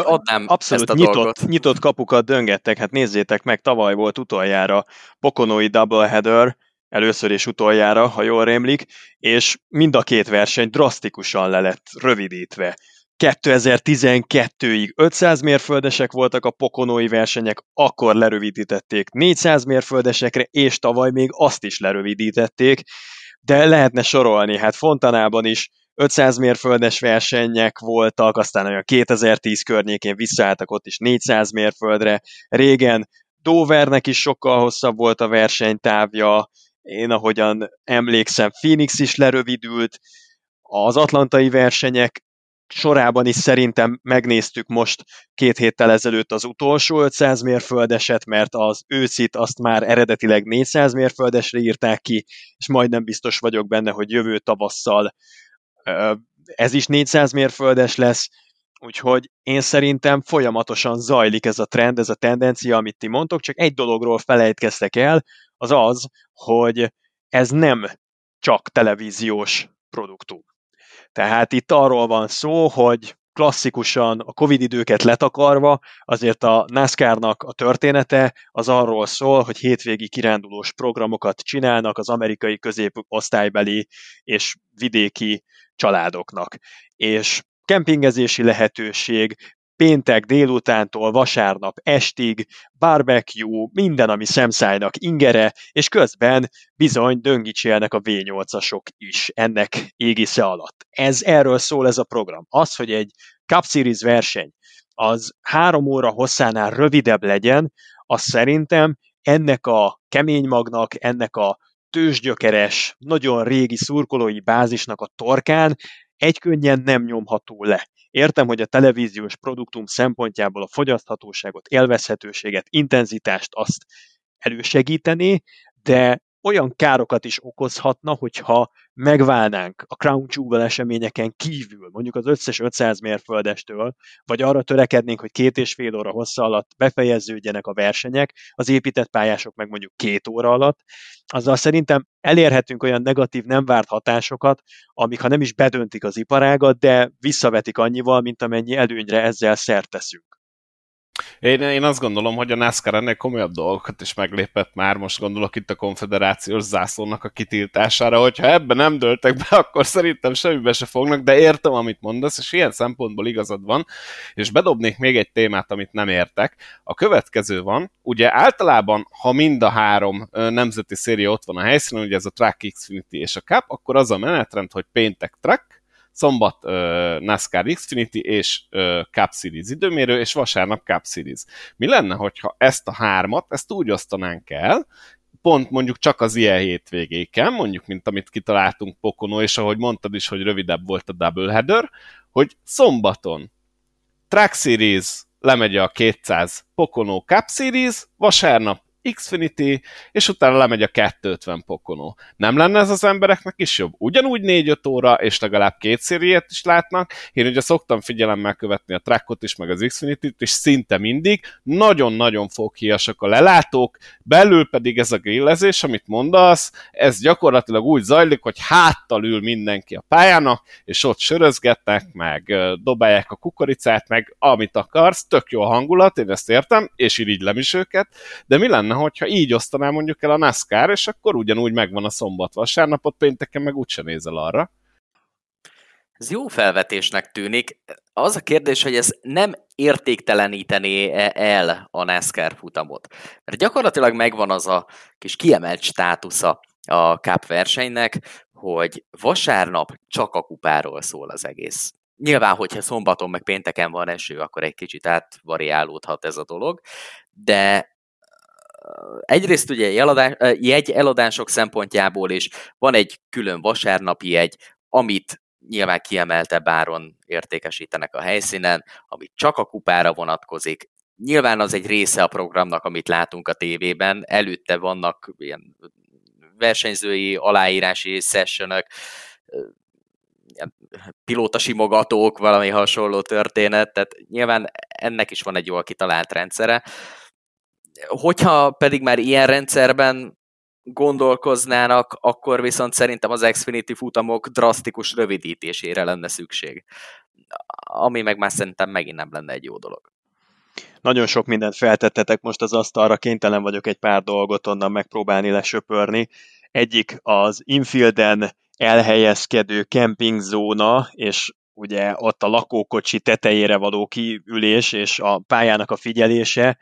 abszolút nyitott, nyitott kapukat döngettek, hát nézzétek meg, tavaly volt utoljára Pokonói Doubleheader, először és utoljára, ha jól rémlik, és mind a két verseny drasztikusan le lett rövidítve. 2012-ig 500 mérföldesek voltak a pokonói versenyek, akkor lerövidítették 400 mérföldesekre, és tavaly még azt is lerövidítették, de lehetne sorolni, hát Fontanában is 500 mérföldes versenyek voltak, aztán olyan 2010 környékén visszaálltak ott is 400 mérföldre. Régen Dovernek is sokkal hosszabb volt a versenytávja, én ahogyan emlékszem, Phoenix is lerövidült, az atlantai versenyek sorában is szerintem megnéztük most két héttel ezelőtt az utolsó 500 mérföldeset, mert az őszit azt már eredetileg 400 mérföldesre írták ki, és majdnem biztos vagyok benne, hogy jövő tavasszal ez is 400 mérföldes lesz, úgyhogy én szerintem folyamatosan zajlik ez a trend, ez a tendencia, amit ti mondtok, csak egy dologról felejtkeztek el, az az, hogy ez nem csak televíziós produktum. Tehát itt arról van szó, hogy klasszikusan a Covid időket letakarva, azért a NASCAR-nak a története az arról szól, hogy hétvégi kirándulós programokat csinálnak az amerikai középosztálybeli és vidéki családoknak. És kempingezési lehetőség, péntek délutántól vasárnap estig, barbecue, minden, ami szemszájnak ingere, és közben bizony döngicsélnek a V8-asok is ennek égisze alatt. Ez erről szól ez a program. Az, hogy egy Cup Series verseny az három óra hosszánál rövidebb legyen, az szerintem ennek a kemény magnak, ennek a tőzsgyökeres, nagyon régi szurkolói bázisnak a torkán egykönnyen nem nyomható le. Értem, hogy a televíziós produktum szempontjából a fogyaszthatóságot, élvezhetőséget, intenzitást azt elősegíteni, de olyan károkat is okozhatna, hogyha megválnánk a Crown Jewel eseményeken kívül, mondjuk az összes 500 mérföldestől, vagy arra törekednénk, hogy két és fél óra hossza alatt befejeződjenek a versenyek, az épített pályások meg mondjuk két óra alatt, azzal szerintem elérhetünk olyan negatív, nem várt hatásokat, amik ha nem is bedöntik az iparágat, de visszavetik annyival, mint amennyi előnyre ezzel szert. Én, én azt gondolom, hogy a NASCAR ennél komolyabb dolgokat is meglépett már, most gondolok itt a konfederációs zászlónak a kitiltására, hogyha ebben nem döltek be, akkor szerintem semmibe se fognak, de értem, amit mondasz, és ilyen szempontból igazad van, és bedobnék még egy témát, amit nem értek. A következő van, ugye általában, ha mind a három nemzeti széria ott van a helyszínen, ugye ez a Track Xfinity és a Cup, akkor az a menetrend, hogy péntek Track, szombat uh, NASCAR Xfinity és uh, Cup Series időmérő, és vasárnap Cup Series. Mi lenne, hogyha ezt a hármat, ezt úgy osztanánk el, pont mondjuk csak az ilyen hétvégéken, mondjuk, mint amit kitaláltunk Pokono, és ahogy mondtad is, hogy rövidebb volt a doubleheader, hogy szombaton Track Series lemegy a 200 Pokono Cup Series, vasárnap Xfinity, és utána lemegy a 250 pokonó. Nem lenne ez az embereknek is jobb? Ugyanúgy 4-5 óra, és legalább két szériét is látnak. Én ugye szoktam figyelemmel követni a trackot is, meg az Xfinity-t, és szinte mindig nagyon-nagyon foghíjasak a lelátók, belül pedig ez a grillezés, amit mondasz, ez gyakorlatilag úgy zajlik, hogy háttal ül mindenki a pályának, és ott sörözgetnek, meg dobálják a kukoricát, meg amit akarsz, tök jó a hangulat, én ezt értem, és irigylem is őket, de mi lenne, hogyha így osztaná mondjuk el a NASCAR, és akkor ugyanúgy megvan a szombat vasárnapot, pénteken meg úgyse nézel arra. Ez jó felvetésnek tűnik. Az a kérdés, hogy ez nem értéktelenítené el a NASCAR futamot. Mert gyakorlatilag megvan az a kis kiemelt státusza a Cup versenynek, hogy vasárnap csak a kupáról szól az egész. Nyilván, hogyha szombaton meg pénteken van eső, akkor egy kicsit átvariálódhat ez a dolog, de egyrészt ugye jegy eladások szempontjából is van egy külön vasárnapi jegy, amit nyilván kiemeltebb áron értékesítenek a helyszínen, ami csak a kupára vonatkozik. Nyilván az egy része a programnak, amit látunk a tévében, előtte vannak ilyen versenyzői, aláírási sessionök, pilótasimogatók, valami hasonló történet, tehát nyilván ennek is van egy jól kitalált rendszere. Hogyha pedig már ilyen rendszerben gondolkoznának, akkor viszont szerintem az Xfinity futamok drasztikus rövidítésére lenne szükség. Ami meg már szerintem megint nem lenne egy jó dolog. Nagyon sok mindent feltettetek most az asztalra, kénytelen vagyok egy pár dolgot onnan megpróbálni lesöpörni. Egyik az infielden elhelyezkedő kempingzóna, és ugye ott a lakókocsi tetejére való kiülés és a pályának a figyelése,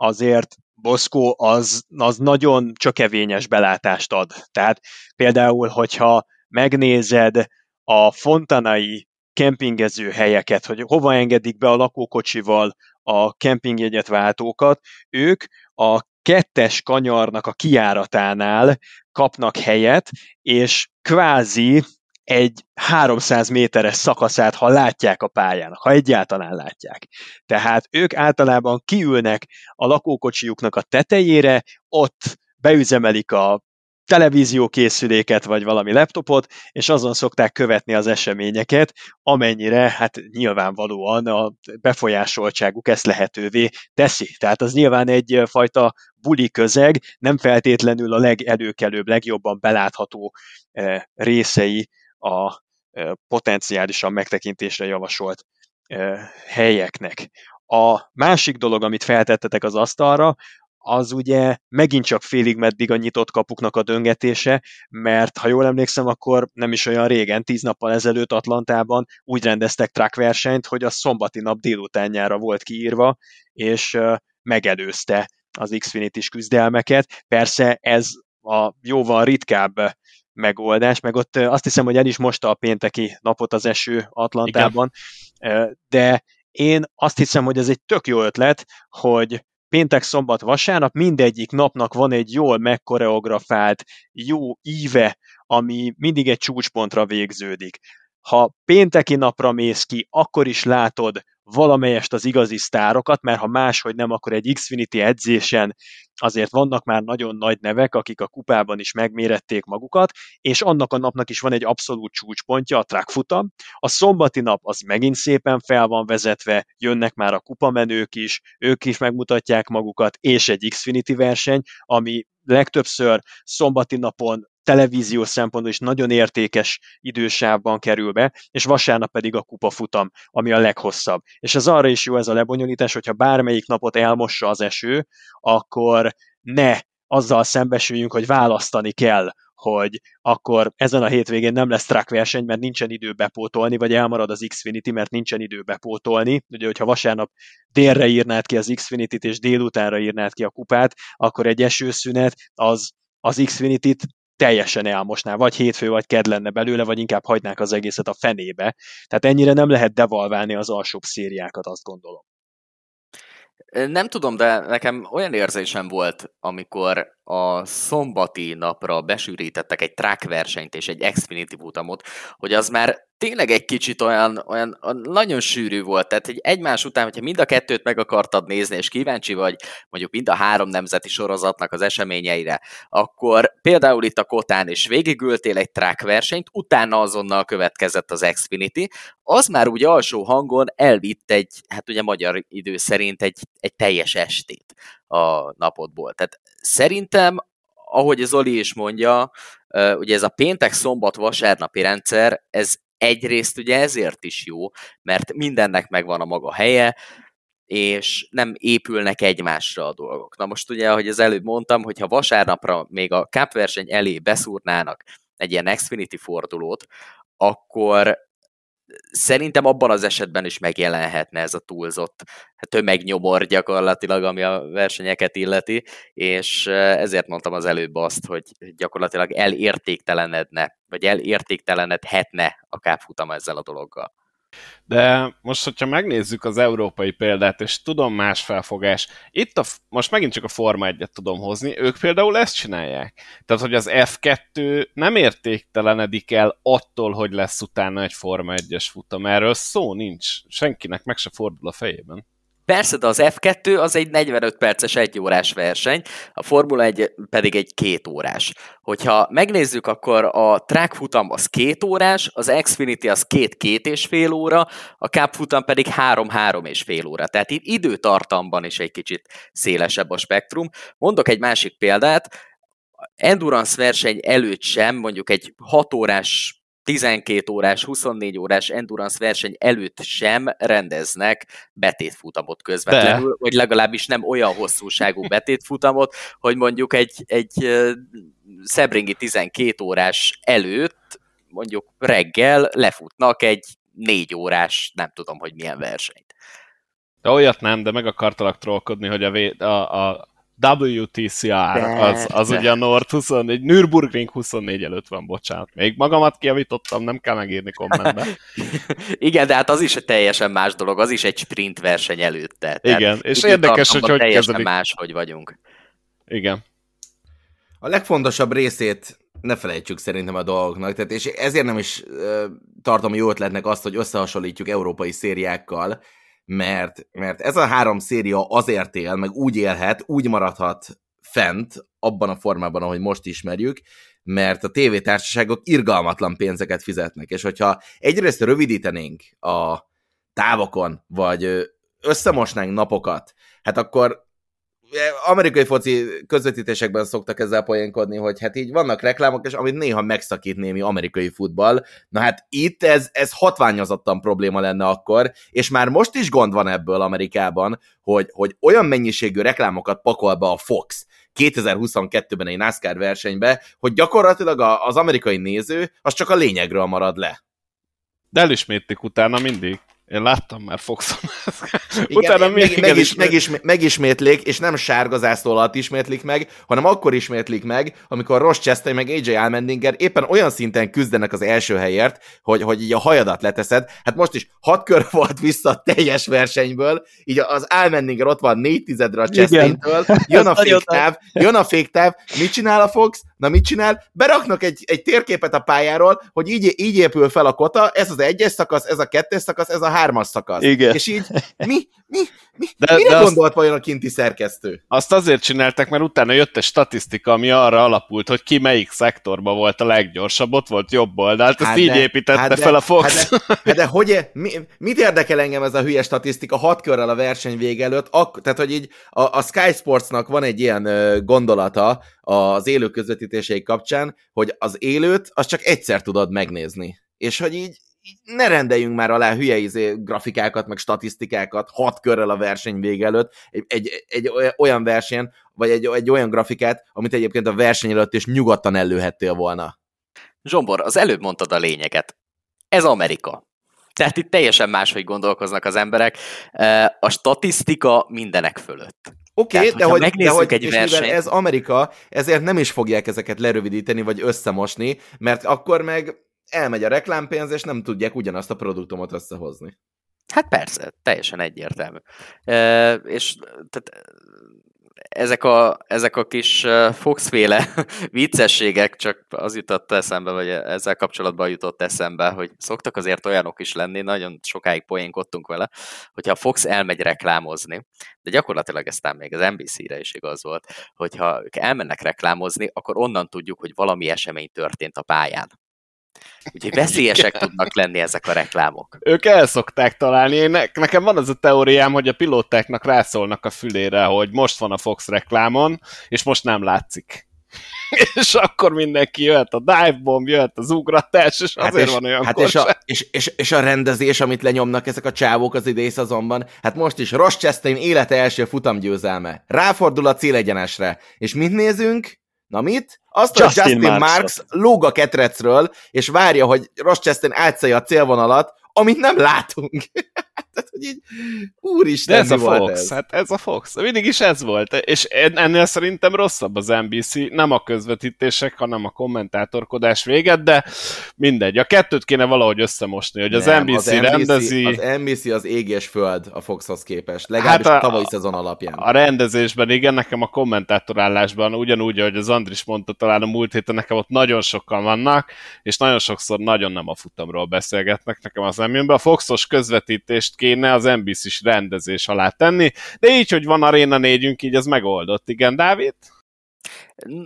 azért Boszkó az, az nagyon csökevényes belátást ad. Tehát például, hogyha megnézed a fontanai kempingező helyeket, hogy hova engedik be a lakókocsival a kempingjegyet váltókat, ők a kettes kanyarnak a kiáratánál kapnak helyet, és kvázi egy 300 méteres szakaszát, ha látják a pályának, ha egyáltalán látják. Tehát ők általában kiülnek a lakókocsijuknak a tetejére, ott beüzemelik a televíziókészüléket, vagy valami laptopot, és azon szokták követni az eseményeket, amennyire hát nyilvánvalóan a befolyásoltságuk ezt lehetővé teszi. Tehát az nyilván egyfajta buli közeg, nem feltétlenül a legelőkelőbb, legjobban belátható eh, részei a potenciálisan megtekintésre javasolt helyeknek. A másik dolog, amit feltettetek az asztalra, az ugye megint csak félig meddig a nyitott kapuknak a döngetése, mert ha jól emlékszem, akkor nem is olyan régen, tíz nappal ezelőtt Atlantában úgy rendeztek track versenyt, hogy a szombati nap délutánjára volt kiírva, és megelőzte az Xfinity-s küzdelmeket. Persze ez a jóval ritkább megoldás, meg ott azt hiszem, hogy el is mosta a pénteki napot az eső Atlantában, Igen. de én azt hiszem, hogy ez egy tök jó ötlet, hogy péntek, szombat, vasárnap, mindegyik napnak van egy jól megkoreografált, jó íve, ami mindig egy csúcspontra végződik. Ha pénteki napra mész ki, akkor is látod valamelyest az igazi sztárokat, mert ha máshogy nem, akkor egy Xfinity edzésen azért vannak már nagyon nagy nevek, akik a kupában is megmérették magukat, és annak a napnak is van egy abszolút csúcspontja, a track futam. A szombati nap az megint szépen fel van vezetve, jönnek már a kupamenők is, ők is megmutatják magukat, és egy Xfinity verseny, ami legtöbbször szombati napon televíziós szempontból is nagyon értékes idősávban kerül be, és vasárnap pedig a kupa futam, ami a leghosszabb. És ez arra is jó ez a lebonyolítás, hogyha bármelyik napot elmossa az eső, akkor ne azzal szembesüljünk, hogy választani kell, hogy akkor ezen a hétvégén nem lesz track verseny, mert nincsen idő bepótolni, vagy elmarad az Xfinity, mert nincsen idő bepótolni. Ugye, hogyha vasárnap délre írnád ki az Xfinity-t, és délutánra írnád ki a kupát, akkor egy esőszünet az az Xfinity-t teljesen elmosná, vagy hétfő, vagy ked lenne belőle, vagy inkább hagynák az egészet a fenébe. Tehát ennyire nem lehet devalválni az alsóbb szériákat, azt gondolom. Nem tudom, de nekem olyan érzésem volt, amikor a szombati napra besűrítettek egy track versenyt és egy Xfinity futamot, hogy az már tényleg egy kicsit olyan, olyan nagyon sűrű volt, tehát hogy egymás után, hogyha mind a kettőt meg akartad nézni, és kíváncsi vagy mondjuk mind a három nemzeti sorozatnak az eseményeire, akkor például itt a Kotán is végigültél egy track versenyt, utána azonnal következett az Xfinity, az már úgy alsó hangon elvitt egy, hát ugye magyar idő szerint egy, egy teljes estét a napodból. Tehát szerintem, ahogy Zoli is mondja, ugye ez a péntek, szombat, vasárnapi rendszer, ez egyrészt ugye ezért is jó, mert mindennek megvan a maga helye, és nem épülnek egymásra a dolgok. Na most ugye, ahogy az előbb mondtam, hogyha vasárnapra még a Cup verseny elé beszúrnának egy ilyen Xfinity fordulót, akkor szerintem abban az esetben is megjelenhetne ez a túlzott tömegnyomor gyakorlatilag, ami a versenyeket illeti, és ezért mondtam az előbb azt, hogy gyakorlatilag elértéktelenedne, vagy elértéktelenedhetne a kápfutam ezzel a dologgal. De most, hogyha megnézzük az európai példát, és tudom más felfogás, itt a, most megint csak a Forma 1-et tudom hozni, ők például ezt csinálják. Tehát, hogy az F2 nem értéktelenedik el attól, hogy lesz utána egy Forma 1-es futam. Erről szó nincs. Senkinek meg se fordul a fejében. Persze, de az F2 az egy 45 perces egyórás verseny, a Formula 1 pedig egy két órás. Hogyha megnézzük, akkor a track futam az két órás, az Xfinity az két-két és fél óra, a Cup futam pedig három-három és fél óra. Tehát itt időtartamban is egy kicsit szélesebb a spektrum. Mondok egy másik példát, endurance verseny előtt sem, mondjuk egy 6 órás 12 órás, 24 órás endurance verseny előtt sem rendeznek betétfutamot közvetlenül, De. vagy legalábbis nem olyan hosszúságú betétfutamot, hogy mondjuk egy, egy Szebringi 12 órás előtt mondjuk reggel lefutnak egy 4 órás, nem tudom, hogy milyen versenyt. De olyat nem, de meg akartalak trollkodni, hogy a, vé- a, a WTCR, az, az ugye a Nord 24, Nürburgring 24 előtt van, bocsánat. Még magamat kiavítottam, nem kell megírni kommentbe. Igen, de hát az is egy teljesen más dolog, az is egy sprint verseny előtte. Igen, és érdekes, hogy hogy teljesen más, hogy vagyunk. Igen. A legfontosabb részét ne felejtsük szerintem a dolgoknak, tehát és ezért nem is tartom jó ötletnek azt, hogy összehasonlítjuk európai szériákkal, mert, mert ez a három széria azért él, meg úgy élhet, úgy maradhat fent, abban a formában, ahogy most ismerjük, mert a tévétársaságok irgalmatlan pénzeket fizetnek, és hogyha egyrészt rövidítenénk a távokon, vagy összemosnánk napokat, hát akkor amerikai foci közvetítésekben szoktak ezzel poénkodni, hogy hát így vannak reklámok, és amit néha megszakít némi amerikai futball. Na hát itt ez, ez hatványozottan probléma lenne akkor, és már most is gond van ebből Amerikában, hogy, hogy olyan mennyiségű reklámokat pakol be a Fox, 2022-ben egy NASCAR versenybe, hogy gyakorlatilag az amerikai néző az csak a lényegről marad le. De elismétlik utána mindig. Én láttam már Foxon. Utána még meg, meg, is, megism, megismétlik, és nem sárga zászló alatt ismétlik meg, hanem akkor ismétlik meg, amikor Ross Chastain meg AJ Almendinger éppen olyan szinten küzdenek az első helyért, hogy, hogy így a hajadat leteszed. Hát most is hat kör volt vissza a teljes versenyből, így az Almendinger ott van négy tizedre a Chastaintől, jön a féktáv, jön a féktáv, mit csinál a Fox? Na mit csinál? Beraknak egy, egy térképet a pályáról, hogy így, így épül fel a kota, ez az egyes szakasz, ez a kettes szakasz, ez a hármas szakasz. Igen. És így mi, mi, mi, de, mire de gondolt azt, vajon a kinti szerkesztő? Azt azért csináltak, mert utána jött egy statisztika, ami arra alapult, hogy ki melyik szektorban volt a leggyorsabb, ott volt jobb oldalt, hát ezt de, így építette hát de, fel a Fox. Hát de, hát de hogy, mi, mit érdekel engem ez a hülye statisztika hat körrel a verseny vége előtt? Ak, tehát, hogy így a, a Sky Sportsnak van egy ilyen gondolata az élő közvetítései kapcsán, hogy az élőt az csak egyszer tudod megnézni. És hogy így ne rendeljünk már alá hülye izé grafikákat, meg statisztikákat hat körrel a verseny vége előtt, egy, egy, egy olyan versenyen, vagy egy, egy olyan grafikát, amit egyébként a verseny előtt is nyugodtan előhettél volna. Zsombor, az előbb mondtad a lényeget. Ez Amerika. Tehát itt teljesen máshogy gondolkoznak az emberek. A statisztika mindenek fölött. Oké, okay, de, hogy, de hogy egy és versenyt... ez Amerika, ezért nem is fogják ezeket lerövidíteni, vagy összemosni, mert akkor meg elmegy a reklámpénz, és nem tudják ugyanazt a produktumot összehozni. Hát persze, teljesen egyértelmű. E, és tehát, ezek a, ezek a kis Fox-féle viccességek csak az jutott eszembe, vagy ezzel kapcsolatban jutott eszembe, hogy szoktak azért olyanok is lenni, nagyon sokáig poénkodtunk vele, hogyha Fox elmegy reklámozni, de gyakorlatilag ezt még az NBC-re is igaz volt, hogyha ők elmennek reklámozni, akkor onnan tudjuk, hogy valami esemény történt a pályán. Úgyhogy veszélyesek tudnak lenni ezek a reklámok. Ők el szokták találni. Én ne, nekem van az a teóriám, hogy a pilótáknak rászólnak a fülére, hogy most van a Fox reklámon, és most nem látszik. és akkor mindenki jöhet a dive bomb, jöhet az ugratás, és hát azért és, van olyan hát és a, és, és, és, a rendezés, amit lenyomnak ezek a csávók az idész azonban, hát most is Ross Chastain élete első futamgyőzelme. Ráfordul a célegyenesre. És mit nézünk? Na mit? Azt, hogy Justin, Justin Marks lóg a ketrecről, és várja, hogy Ross Chastain átszalja a célvonalat, amit nem látunk. Tehát, hogy így, úristen, De ez a Fox, ez? hát ez a Fox. Mindig is ez volt. És en- ennél szerintem rosszabb az NBC, nem a közvetítések, hanem a kommentátorkodás véget, de mindegy. A kettőt kéne valahogy összemosni, hogy az Nem, NBC, rendezi... Az NBC az ég és föld a Foxhoz képest, legalábbis Hát a, tavalyi szezon alapján. A rendezésben, igen, nekem a kommentátorállásban ugyanúgy, ahogy az Andris mondta talán a múlt héten, nekem ott nagyon sokan vannak, és nagyon sokszor nagyon nem a futamról beszélgetnek, nekem az nem jön be. A Foxos közvetítést kéne az NBC-s rendezés alá tenni, de így, hogy van Arena négyünk, így ez megoldott. Igen, Dávid?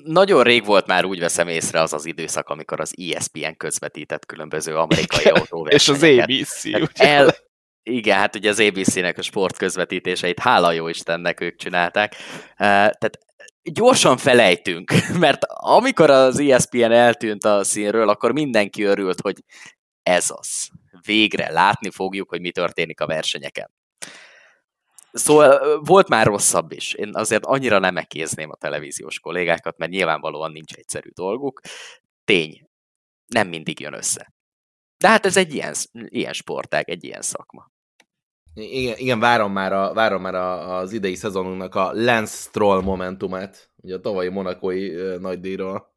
Nagyon rég volt már úgy veszem észre az az időszak, amikor az ESPN közvetített különböző amerikai És az autóversenyeket. ABC, ugye? El, igen, hát ugye az ABC-nek a sport közvetítéseit, hála jó Istennek ők csinálták. Tehát gyorsan felejtünk, mert amikor az ESPN eltűnt a színről, akkor mindenki örült, hogy ez az. Végre látni fogjuk, hogy mi történik a versenyeken. Szóval volt már rosszabb is. Én azért annyira nem ekézném a televíziós kollégákat, mert nyilvánvalóan nincs egyszerű dolguk. Tény, nem mindig jön össze. De hát ez egy ilyen, ilyen sportág, egy ilyen szakma. Igen, igen várom már, a, várom már a, az idei szezonunknak a Lance Stroll momentumát, ugye a tavalyi monakói ö, nagydíjról.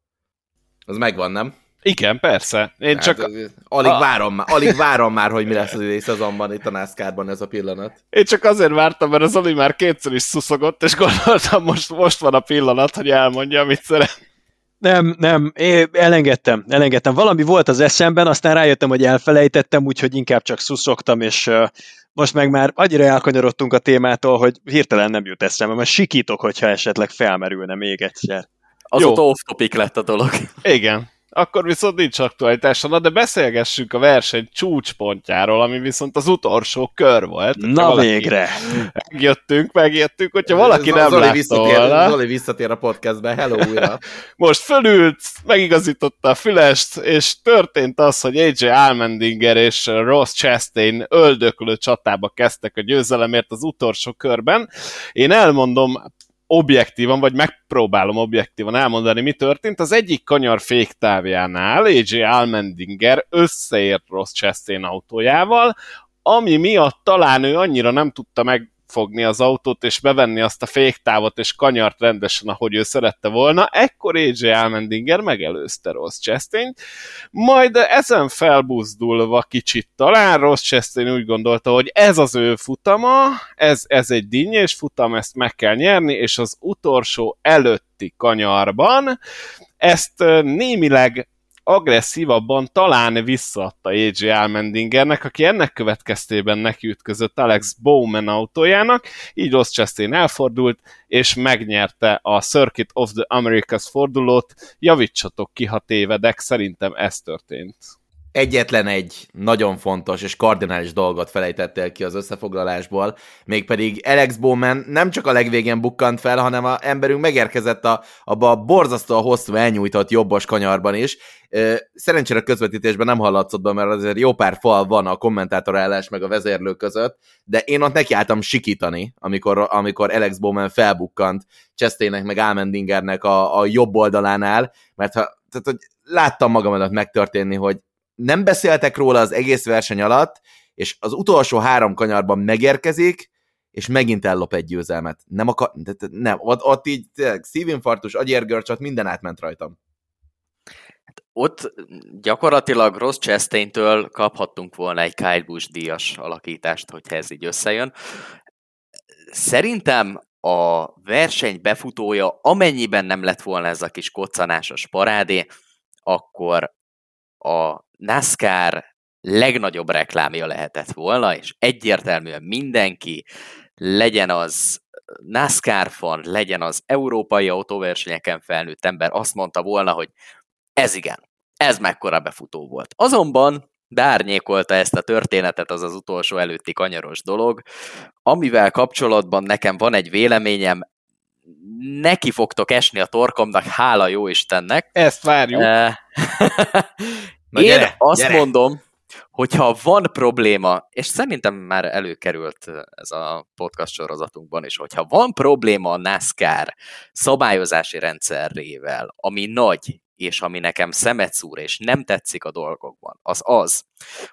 Az megvan, nem? Igen, persze. Én Hát, csak, alig, a- várom már, alig várom már, hogy mi lesz az idei szezonban itt a NASCAR-ban ez a pillanat. én csak azért vártam, mert az Oli már kétszer is szuszogott, és gondoltam, most, most van a pillanat, hogy elmondja, amit szeret. Nem, nem, én elengedtem, elengedtem. Valami volt az eszemben, aztán rájöttem, hogy elfelejtettem, úgyhogy inkább csak szuszogtam, és most meg már annyira elkanyarodtunk a témától, hogy hirtelen nem jut eszembe, mert sikítok, hogyha esetleg felmerülne még egyszer. Azóta Jó. off topic lett a dolog. Igen. Akkor viszont nincs aktualitása, na de beszélgessünk a verseny csúcspontjáról, ami viszont az utolsó kör volt. Na valaki- végre! Megjöttünk, megjöttünk, hogyha valaki nem Zoli látta visszatér, volna. Zoli visszatér a podcastbe, hello újra. Most fölült, megigazította a fülest, és történt az, hogy AJ Almendinger és Ross Chastain öldöklő csatába kezdtek a győzelemért az utolsó körben. Én elmondom objektívan, vagy megpróbálom objektívan elmondani, mi történt. Az egyik kanyar féktávjánál AJ Almendinger összeért Ross Chastain autójával, ami miatt talán ő annyira nem tudta megfogni az autót, és bevenni azt a féktávot, és kanyart rendesen, ahogy ő szerette volna, ekkor AJ Almendinger megelőzte Ross chastain majd ezen felbuzdulva kicsit talán Ross Chastain úgy gondolta, hogy ez az ő futama, ez, ez egy dinnyés futam, ezt meg kell nyerni, és az utolsó előtti kanyarban ezt némileg agresszívabban talán visszaadta AJ Almendingernek, aki ennek következtében nekiütközött Alex Bowman autójának, így Ross Chastain elfordult, és megnyerte a Circuit of the Americas fordulót. Javítsatok ki, ha tévedek, szerintem ez történt. Egyetlen egy nagyon fontos és kardinális dolgot felejtettél ki az összefoglalásból, mégpedig Alex Bowman nem csak a legvégén bukkant fel, hanem a emberünk megérkezett a, abba a borzasztóan hosszú elnyújtott jobbos kanyarban is. Szerencsére a közvetítésben nem hallatszott be, mert azért jó pár fal van a kommentátorállás meg a vezérlő között, de én ott nekiálltam sikítani, amikor, amikor Alex Bowman felbukkant Chastainek meg Almendingernek a, a jobb oldalánál, mert ha, tehát, hogy láttam magam előtt megtörténni, hogy nem beszéltek róla az egész verseny alatt, és az utolsó három kanyarban megérkezik, és megint ellop egy győzelmet. Nem akar, nem, ott, ott így tényleg szívinfarktus, agyérgörcsot, minden átment rajtam. Ott gyakorlatilag Ross Chastain-től kaphattunk volna egy Kyle Busch díjas alakítást, hogyha ez így összejön. Szerintem a verseny befutója, amennyiben nem lett volna ez a kis koccanásos parádé, akkor a NASCAR legnagyobb reklámja lehetett volna, és egyértelműen mindenki, legyen az NASCAR fan, legyen az európai autóversenyeken felnőtt ember, azt mondta volna, hogy ez igen, ez mekkora befutó volt. Azonban beárnyékolta ezt a történetet az az utolsó előtti kanyaros dolog, amivel kapcsolatban nekem van egy véleményem, neki fogtok esni a torkomnak, hála jó Istennek. Ezt várjuk. Na Én gyere, azt gyere! mondom, hogyha van probléma, és szerintem már előkerült ez a podcast sorozatunkban is, hogyha van probléma a NASCAR szabályozási rendszerével, ami nagy, és ami nekem szemet szúr, és nem tetszik a dolgokban, az az,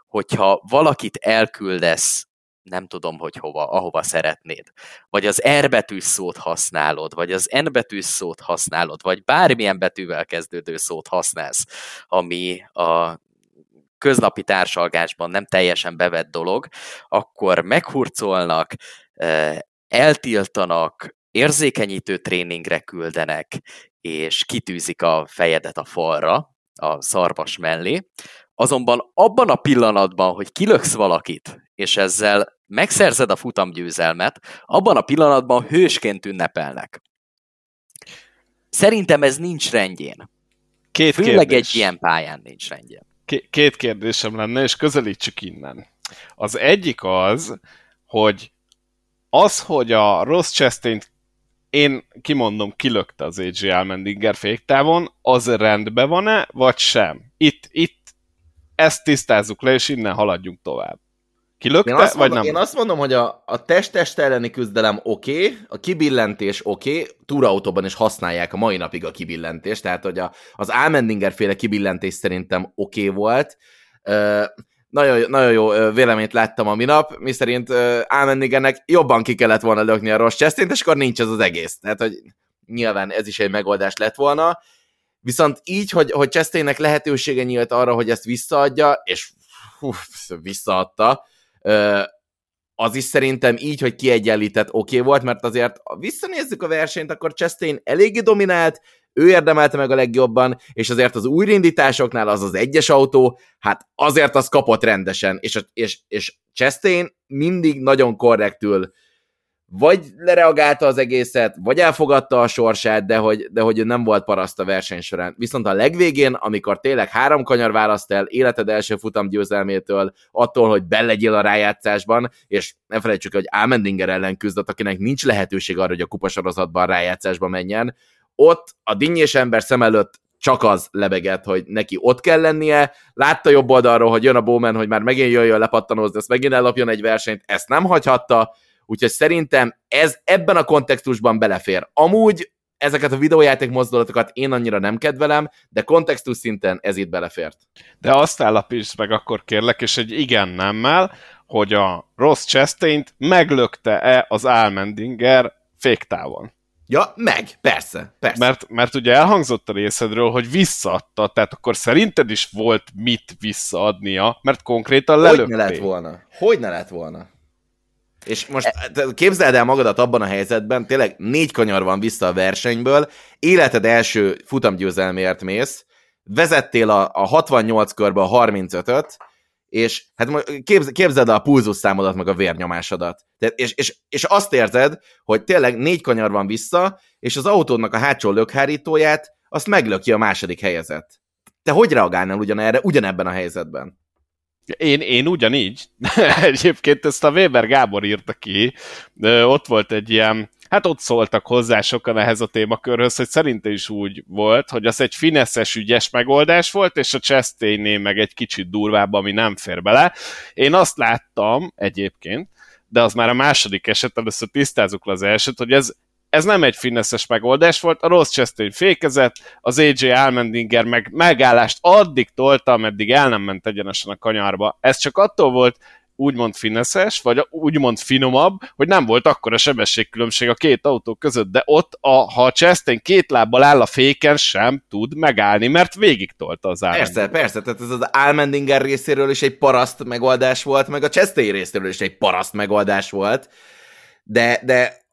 hogyha valakit elküldesz nem tudom, hogy hova, ahova szeretnéd. Vagy az R betűs szót használod, vagy az N betűs szót használod, vagy bármilyen betűvel kezdődő szót használsz, ami a köznapi társalgásban nem teljesen bevett dolog, akkor meghurcolnak, eltiltanak, érzékenyítő tréningre küldenek, és kitűzik a fejedet a falra, a szarvas mellé. Azonban abban a pillanatban, hogy kilöksz valakit, és ezzel megszerzed a futamgyőzelmet, abban a pillanatban hősként ünnepelnek. Szerintem ez nincs rendjén. Két Főleg kérdés. egy ilyen pályán nincs rendjén. Két kérdésem lenne, és közelítsük innen. Az egyik az, hogy az, hogy a Ross chastain én kimondom, kilökte az AJ Almendinger féktávon, az rendben van-e, vagy sem? Itt, itt ezt tisztázzuk le, és innen haladjunk tovább. Kilökte, én azt vagy mondom, nem? Én azt mondom, hogy a, a test-test elleni küzdelem oké, okay, a kibillentés oké, okay, túrautóban is használják a mai napig a kibillentést, tehát hogy a, az Almendinger féle kibillentés szerintem oké okay volt. Uh, nagyon, nagyon jó véleményt láttam a minap, miszerint uh, Almendigernek jobban ki kellett volna lökni a rossz chestint, és akkor nincs ez az egész. Tehát, hogy nyilván ez is egy megoldás lett volna. Viszont így, hogy, hogy Chastainnek lehetősége nyílt arra, hogy ezt visszaadja, és hú, visszaadta, az is szerintem így, hogy kiegyenlített oké okay volt, mert azért ha visszanézzük a versenyt, akkor Chastain eléggé dominált, ő érdemelte meg a legjobban, és azért az újraindításoknál az az egyes autó, hát azért az kapott rendesen, és, és, és Chastain mindig nagyon korrektül vagy lereagálta az egészet, vagy elfogadta a sorsát, de hogy, de hogy nem volt paraszt a verseny során. Viszont a legvégén, amikor tényleg három kanyar választ el életed első futam győzelmétől, attól, hogy belegyél a rájátszásban, és ne felejtsük, hogy Almendinger ellen küzdött, akinek nincs lehetőség arra, hogy a kupasorozatban rájátszásba menjen, ott a dinnyés ember szem előtt csak az lebegett, hogy neki ott kell lennie, látta jobb oldalról, hogy jön a Bowman, hogy már megint jöjjön lepattanózni, ezt megint ellopjon egy versenyt, ezt nem hagyhatta, Úgyhogy szerintem ez ebben a kontextusban belefér. Amúgy ezeket a videójáték mozdulatokat én annyira nem kedvelem, de kontextus szinten ez itt belefért. De azt állapíts meg akkor kérlek, és egy igen nemmel, hogy a Ross chastain meglökte-e az Almendinger féktávon. Ja, meg, persze, persze. Mert, mert ugye elhangzott a részedről, hogy visszaadta, tehát akkor szerinted is volt mit visszaadnia, mert konkrétan lelökték. Hogy ne lett volna? Hogy ne lett volna? És most képzeld el magadat abban a helyzetben, tényleg négy kanyar van vissza a versenyből, életed első futamgyőzelmért mész, vezettél a, a 68 körbe a 35-öt, és hát képz, képzeld el a pulzus számodat, meg a vérnyomásodat. Tehát, és, és, és azt érzed, hogy tényleg négy kanyar van vissza, és az autódnak a hátsó lökhárítóját, azt meglöki a második helyezett. Te hogy reagálnál ugyanerre, ugyanebben a helyzetben? Én, én ugyanígy. Egyébként ezt a Weber Gábor írta ki. Ott volt egy ilyen, hát ott szóltak hozzá sokan ehhez a témakörhöz, hogy szerinte is úgy volt, hogy az egy fineszes, ügyes megoldás volt, és a chastain meg egy kicsit durvább, ami nem fér bele. Én azt láttam egyébként, de az már a második eset, először tisztázzuk le az elsőt, hogy ez ez nem egy fineszes megoldás volt, a rossz Chastain fékezett, az AJ Almendinger meg megállást addig tolta, ameddig el nem ment egyenesen a kanyarba. Ez csak attól volt úgymond fineszes, vagy úgymond finomabb, hogy nem volt akkora sebességkülönbség a két autó között, de ott, a, ha a Chastain két lábbal áll a féken, sem tud megállni, mert végig tolta az Almendinger. Persze, persze, tehát ez az Almendinger részéről is egy paraszt megoldás volt, meg a Chastain részéről is egy paraszt megoldás volt, de, de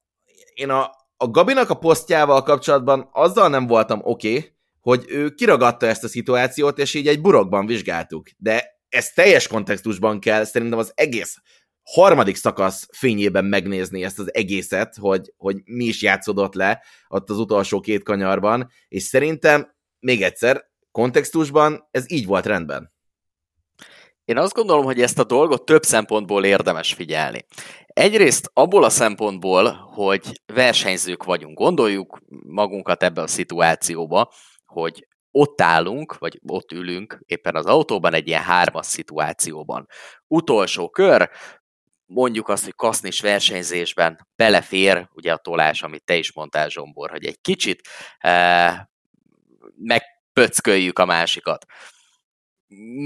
én a, a Gabinak a posztjával kapcsolatban azzal nem voltam oké, okay, hogy ő kiragadta ezt a szituációt, és így egy burokban vizsgáltuk. De ez teljes kontextusban kell szerintem az egész harmadik szakasz fényében megnézni ezt az egészet, hogy, hogy mi is játszódott le ott az utolsó két kanyarban, és szerintem, még egyszer, kontextusban ez így volt rendben. Én azt gondolom, hogy ezt a dolgot több szempontból érdemes figyelni. Egyrészt abból a szempontból, hogy versenyzők vagyunk, gondoljuk magunkat ebbe a szituációba, hogy ott állunk, vagy ott ülünk éppen az autóban egy ilyen hármas szituációban. Utolsó kör, mondjuk azt, hogy kasznis versenyzésben belefér, ugye a tolás, amit te is mondtál, Zsombor, hogy egy kicsit eh, megpöcköljük a másikat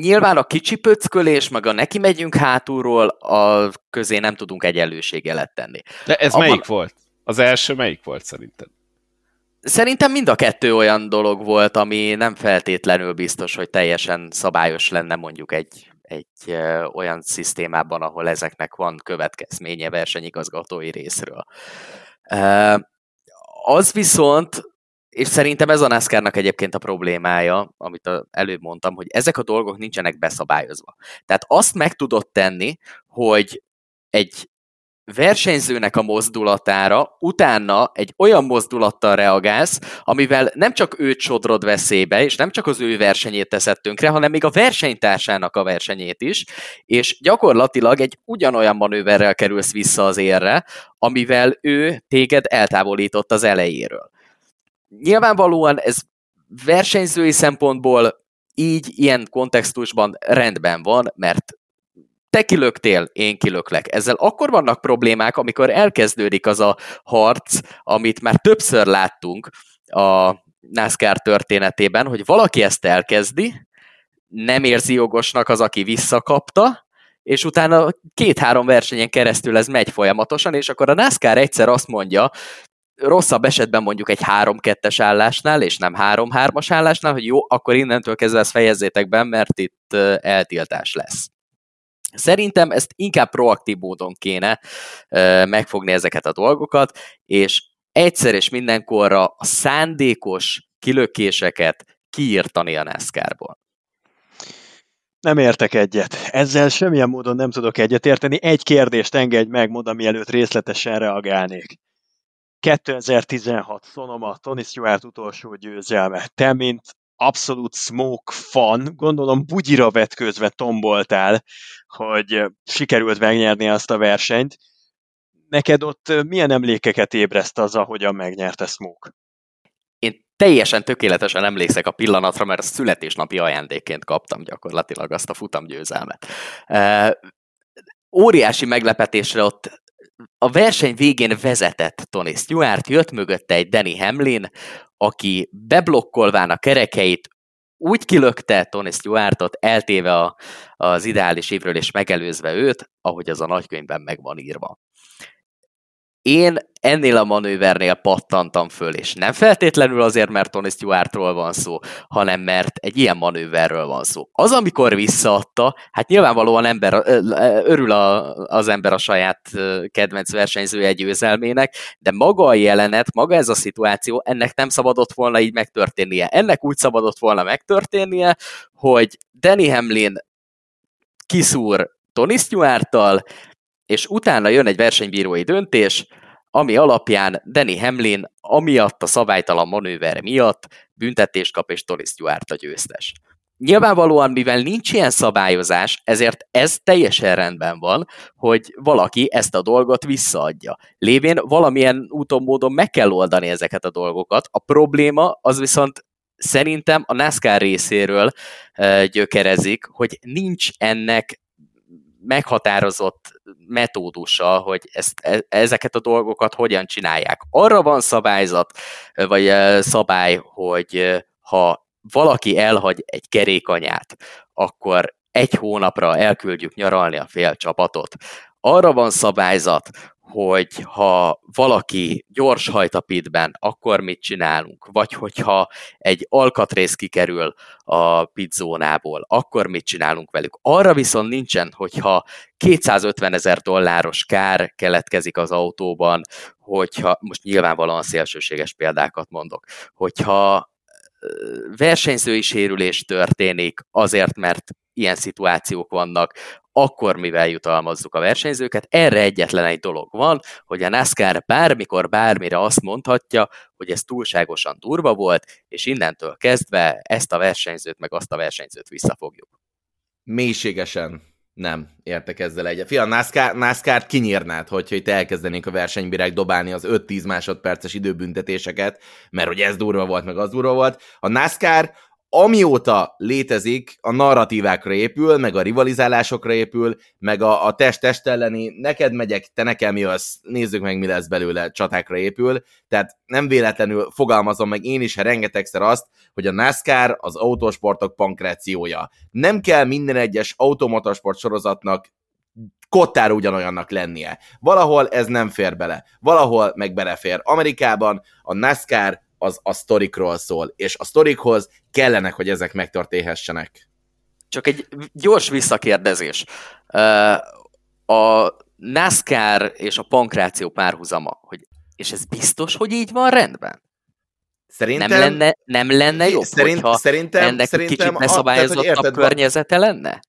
nyilván a kicsi pöckölés, meg a neki megyünk hátulról, a közé nem tudunk egyenlőségelet tenni. De ez Abban- melyik volt? Az első melyik volt szerinted? Szerintem mind a kettő olyan dolog volt, ami nem feltétlenül biztos, hogy teljesen szabályos lenne mondjuk egy, egy olyan szisztémában, ahol ezeknek van következménye versenyigazgatói részről. Az viszont, és szerintem ez a NASCAR-nak egyébként a problémája, amit előbb mondtam, hogy ezek a dolgok nincsenek beszabályozva. Tehát azt meg tudod tenni, hogy egy versenyzőnek a mozdulatára utána egy olyan mozdulattal reagálsz, amivel nem csak őt sodrod veszélybe, és nem csak az ő versenyét teszed tönkre, hanem még a versenytársának a versenyét is, és gyakorlatilag egy ugyanolyan manőverrel kerülsz vissza az érre, amivel ő téged eltávolított az elejéről. Nyilvánvalóan ez versenyzői szempontból így, ilyen kontextusban rendben van, mert te kilöktél, én kilöklek. Ezzel akkor vannak problémák, amikor elkezdődik az a harc, amit már többször láttunk a NASCAR történetében, hogy valaki ezt elkezdi, nem érzi jogosnak az, aki visszakapta, és utána két-három versenyen keresztül ez megy folyamatosan, és akkor a NASCAR egyszer azt mondja, rosszabb esetben mondjuk egy 3-2-es állásnál, és nem 3-3-as állásnál, hogy jó, akkor innentől kezdve ezt fejezzétek be, mert itt eltiltás lesz. Szerintem ezt inkább proaktív módon kéne megfogni ezeket a dolgokat, és egyszer és mindenkorra a szándékos kilökéseket kiírtani a NASCAR-ból. Nem értek egyet. Ezzel semmilyen módon nem tudok egyetérteni. Egy kérdést engedj meg, moda, mielőtt részletesen reagálnék. 2016 Sonoma, Tony Stewart utolsó győzelme. Te, mint abszolút smoke fan, gondolom bugyira vetközve tomboltál, hogy sikerült megnyerni azt a versenyt. Neked ott milyen emlékeket ébreszt az, ahogyan megnyerte Smoke? Én teljesen tökéletesen emlékszek a pillanatra, mert születésnapi ajándékként kaptam gyakorlatilag azt a futamgyőzelmet. Uh, óriási meglepetésre ott a verseny végén vezetett Tony Stewart, jött mögötte egy Danny Hamlin, aki beblokkolván a kerekeit úgy kilökte Tony Stewartot, eltéve a, az ideális évről és megelőzve őt, ahogy az a nagykönyvben meg van írva. Én ennél a manővernél pattantam föl, és nem feltétlenül azért, mert Tony Stewartról van szó, hanem mert egy ilyen manőverről van szó. Az, amikor visszaadta, hát nyilvánvalóan ember, örül a, az ember a saját kedvenc versenyzője győzelmének, de maga a jelenet, maga ez a szituáció, ennek nem szabadott volna így megtörténnie. Ennek úgy szabadott volna megtörténnie, hogy Danny Hamlin kiszúr Tony Stewarttal, és utána jön egy versenybírói döntés, ami alapján Danny Hamlin amiatt a szabálytalan manőver miatt büntetést kap, és Tony Stewart a győztes. Nyilvánvalóan, mivel nincs ilyen szabályozás, ezért ez teljesen rendben van, hogy valaki ezt a dolgot visszaadja. Lévén valamilyen úton, módon meg kell oldani ezeket a dolgokat. A probléma az viszont szerintem a NASCAR részéről gyökerezik, hogy nincs ennek meghatározott metódusa, hogy ezt, e, ezeket a dolgokat hogyan csinálják. Arra van szabályzat, vagy szabály, hogy ha valaki elhagy egy kerékanyát, akkor egy hónapra elküldjük nyaralni a fél csapatot. Arra van szabályzat, hogy ha valaki gyors hajt a pitben, akkor mit csinálunk? Vagy hogyha egy alkatrész kikerül a pitzónából, akkor mit csinálunk velük? Arra viszont nincsen, hogyha 250 ezer dolláros kár keletkezik az autóban, hogyha, most nyilvánvalóan szélsőséges példákat mondok, hogyha versenyzői sérülés történik azért, mert ilyen szituációk vannak, akkor mivel jutalmazzuk a versenyzőket. Erre egyetlen egy dolog van, hogy a NASCAR bármikor bármire azt mondhatja, hogy ez túlságosan durva volt, és innentől kezdve ezt a versenyzőt meg azt a versenyzőt visszafogjuk. Mélységesen nem értek ezzel egyet. Fia, NASCAR, NASCAR kinyírnád, hogyha itt elkezdenénk a versenybírák dobálni az 5-10 másodperces időbüntetéseket, mert hogy ez durva volt, meg az durva volt. A NASCAR amióta létezik, a narratívákra épül, meg a rivalizálásokra épül, meg a, a test-test elleni, neked megyek, te nekem jössz, nézzük meg, mi lesz belőle, csatákra épül. Tehát nem véletlenül fogalmazom meg én is rengetegszer azt, hogy a NASCAR az autósportok pankrációja. Nem kell minden egyes automotorsport sorozatnak kottára ugyanolyannak lennie. Valahol ez nem fér bele, valahol meg belefér. Amerikában a NASCAR az a sztorikról szól, és a sztorikhoz kellenek, hogy ezek megtörténhessenek. Csak egy gyors visszakérdezés. A NASCAR és a pankráció párhuzama, hogy és ez biztos, hogy így van rendben? Szerintem, nem lenne, nem lenne jobb, szerint, hogyha szerintem, ennek szerintem, kicsit leszabályozottabb környezete lenne?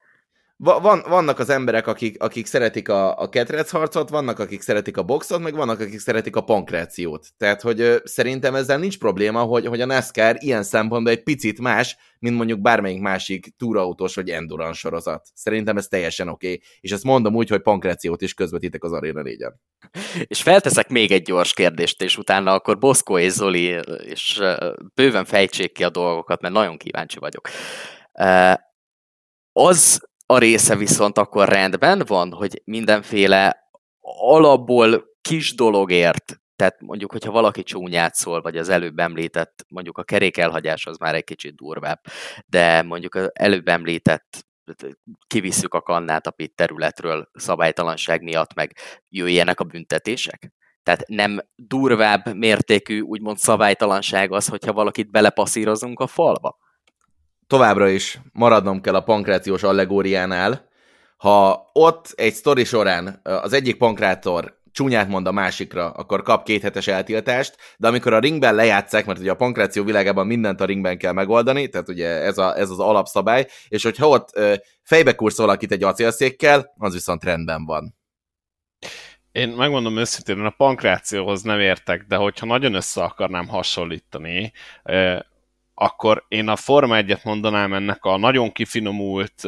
Van, vannak az emberek, akik, akik szeretik a, a ketrec harcot, vannak, akik szeretik a boxot, meg vannak, akik szeretik a pankrációt. Tehát, hogy ö, szerintem ezzel nincs probléma, hogy, hogy a NASCAR ilyen szempontból egy picit más, mint mondjuk bármelyik másik túrautós vagy endurance sorozat. Szerintem ez teljesen oké. Okay. És ezt mondom úgy, hogy pankrációt is közvetítek az Arena 4 És felteszek még egy gyors kérdést, és utána akkor Boszko és Zoli, és bőven fejtsék ki a dolgokat, mert nagyon kíváncsi vagyok. Az a része viszont akkor rendben van, hogy mindenféle alapból kis dologért, tehát mondjuk, hogyha valaki csúnyát szól, vagy az előbb említett, mondjuk a kerék elhagyás az már egy kicsit durvább, de mondjuk az előbb említett kivisszük a kannát a pit területről szabálytalanság miatt, meg jöjjenek a büntetések? Tehát nem durvább mértékű, úgymond szabálytalanság az, hogyha valakit belepasszírozunk a falba? Továbbra is maradnom kell a pankrációs allegóriánál, ha ott egy sztori során az egyik pankrátor csúnyát mond a másikra, akkor kap két hetes eltiltást, de amikor a ringben lejátszák, mert ugye a pankráció világában mindent a ringben kell megoldani, tehát ugye ez, a, ez az alapszabály, és hogyha ott fejbe kursz valakit egy acélszékkel, az viszont rendben van. Én megmondom őszintén, a pankrációhoz nem értek, de hogyha nagyon össze akarnám hasonlítani, akkor én a Forma 1-et mondanám ennek a nagyon kifinomult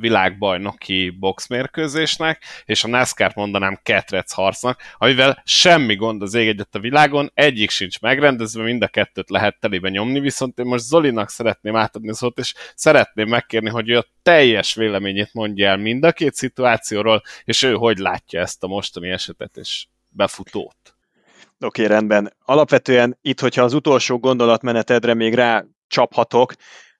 világbajnoki boxmérkőzésnek, és a NASCAR-t mondanám ketrec harcnak, amivel semmi gond az ég egyet a világon, egyik sincs megrendezve, mind a kettőt lehet telébe nyomni, viszont én most Zolinak szeretném átadni szót, és szeretném megkérni, hogy ő a teljes véleményét mondja el mind a két szituációról, és ő hogy látja ezt a mostani esetet és befutót. Oké, rendben. Alapvetően itt, hogyha az utolsó gondolatmenetedre még rá csaphatok,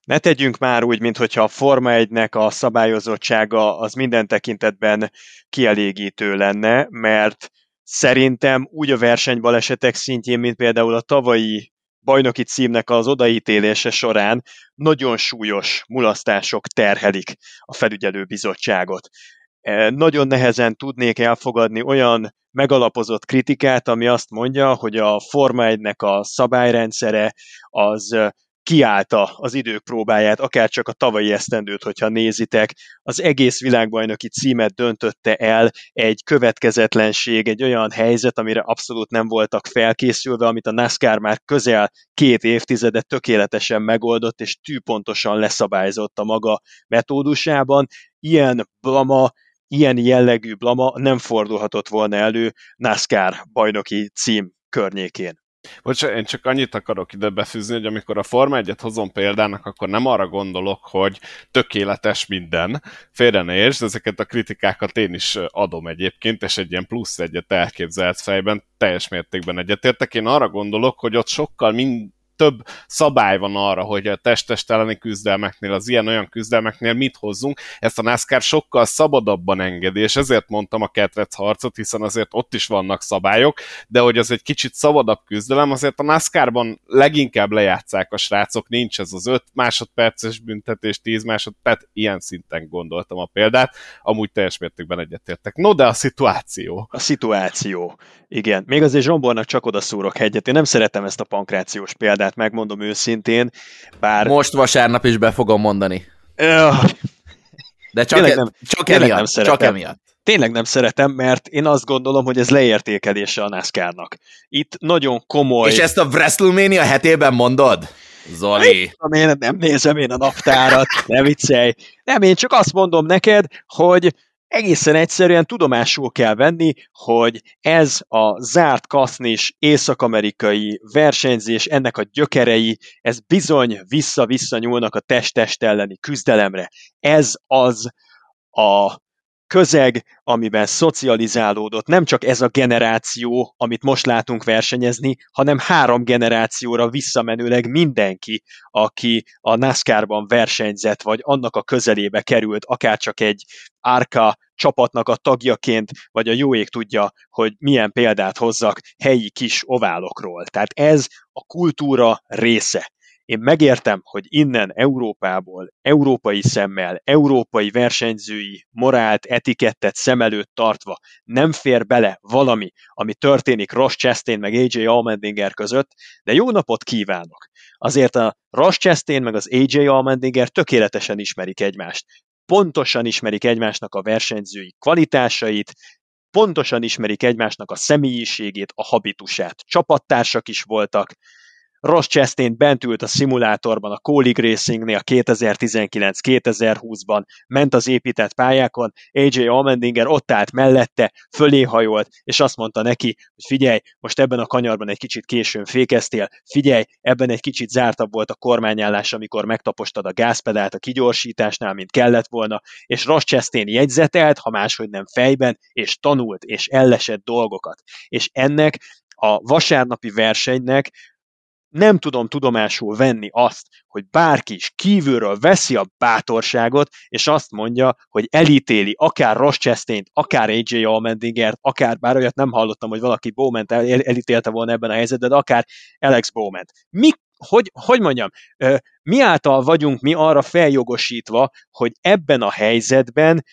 ne tegyünk már úgy, mintha a Forma 1-nek a szabályozottsága az minden tekintetben kielégítő lenne, mert szerintem úgy a versenybalesetek szintjén, mint például a tavalyi bajnoki címnek az odaítélése során nagyon súlyos mulasztások terhelik a felügyelő bizottságot. E, nagyon nehezen tudnék elfogadni olyan megalapozott kritikát, ami azt mondja, hogy a Forma 1-nek a szabályrendszere az kiállta az idők próbáját, akár csak a tavalyi esztendőt, hogyha nézitek, az egész világbajnoki címet döntötte el egy következetlenség, egy olyan helyzet, amire abszolút nem voltak felkészülve, amit a NASCAR már közel két évtizedet tökéletesen megoldott, és tűpontosan leszabályzott a maga metódusában. Ilyen blama ilyen jellegű blama nem fordulhatott volna elő NASCAR bajnoki cím környékén. Bocsánat, én csak annyit akarok ide befűzni, hogy amikor a Forma 1 hozom példának, akkor nem arra gondolok, hogy tökéletes minden. Félre ne értsd, ezeket a kritikákat én is adom egyébként, és egy ilyen plusz egyet elképzelt fejben teljes mértékben egyetértek. Én arra gondolok, hogy ott sokkal mind, több szabály van arra, hogy a testest elleni küzdelmeknél, az ilyen-olyan küzdelmeknél mit hozzunk. Ezt a NASCAR sokkal szabadabban engedi, és ezért mondtam a ketrec harcot, hiszen azért ott is vannak szabályok, de hogy az egy kicsit szabadabb küzdelem, azért a NASCAR-ban leginkább lejátszák a srácok, nincs ez az 5 másodperces büntetés, 10 másodperc, ilyen szinten gondoltam a példát, amúgy teljes mértékben egyetértek. No, de a szituáció. A szituáció. Igen. Még azért Zsombornak csak oda szúrok hegyet. Én nem szeretem ezt a pankrációs példát, tehát megmondom őszintén, bár... Most vasárnap is be fogom mondani. De csak, tényleg e- nem, csak, tényleg emiatt, nem szeretem. csak emiatt. Tényleg nem szeretem, mert én azt gondolom, hogy ez leértékelése a NASCAR-nak. Itt nagyon komoly... És ezt a WrestleMania hetében mondod? Zoli. Nem, én nem nézem én a naptárat, ne viccelj. Nem, én csak azt mondom neked, hogy egészen egyszerűen tudomásul kell venni, hogy ez a zárt kasznis észak-amerikai versenyzés, ennek a gyökerei, ez bizony vissza-vissza nyúlnak a test-test elleni küzdelemre. Ez az a közeg, amiben szocializálódott nem csak ez a generáció, amit most látunk versenyezni, hanem három generációra visszamenőleg mindenki, aki a NASCAR-ban versenyzett, vagy annak a közelébe került, akár csak egy árka csapatnak a tagjaként, vagy a jó ég tudja, hogy milyen példát hozzak helyi kis oválokról. Tehát ez a kultúra része. Én megértem, hogy innen Európából, európai szemmel, európai versenyzői morált, etikettet szem előtt tartva nem fér bele valami, ami történik Ross Chastain meg AJ Allmendinger között, de jó napot kívánok! Azért a Ross Chastain meg az AJ Allmendinger tökéletesen ismerik egymást. Pontosan ismerik egymásnak a versenyzői kvalitásait, pontosan ismerik egymásnak a személyiségét, a habitusát. Csapattársak is voltak, Ross Chastain bent ült a szimulátorban a Kolig Racingnél 2019-2020-ban, ment az épített pályákon, AJ Allmendinger ott állt mellette, fölé hajolt, és azt mondta neki, hogy figyelj, most ebben a kanyarban egy kicsit későn fékeztél, figyelj, ebben egy kicsit zártabb volt a kormányállás, amikor megtapostad a gázpedált a kigyorsításnál, mint kellett volna, és Ross Chastain jegyzetelt, ha máshogy nem fejben, és tanult, és ellesett dolgokat. És ennek a vasárnapi versenynek nem tudom tudomásul venni azt, hogy bárki is kívülről veszi a bátorságot, és azt mondja, hogy elítéli akár Ross chastain akár AJ Allmendingert, akár, bár olyat nem hallottam, hogy valaki bowman el, elítélte volna ebben a helyzetben, de akár Alex bowman Mi, hogy, hogy mondjam, mi által vagyunk mi arra feljogosítva, hogy ebben a helyzetben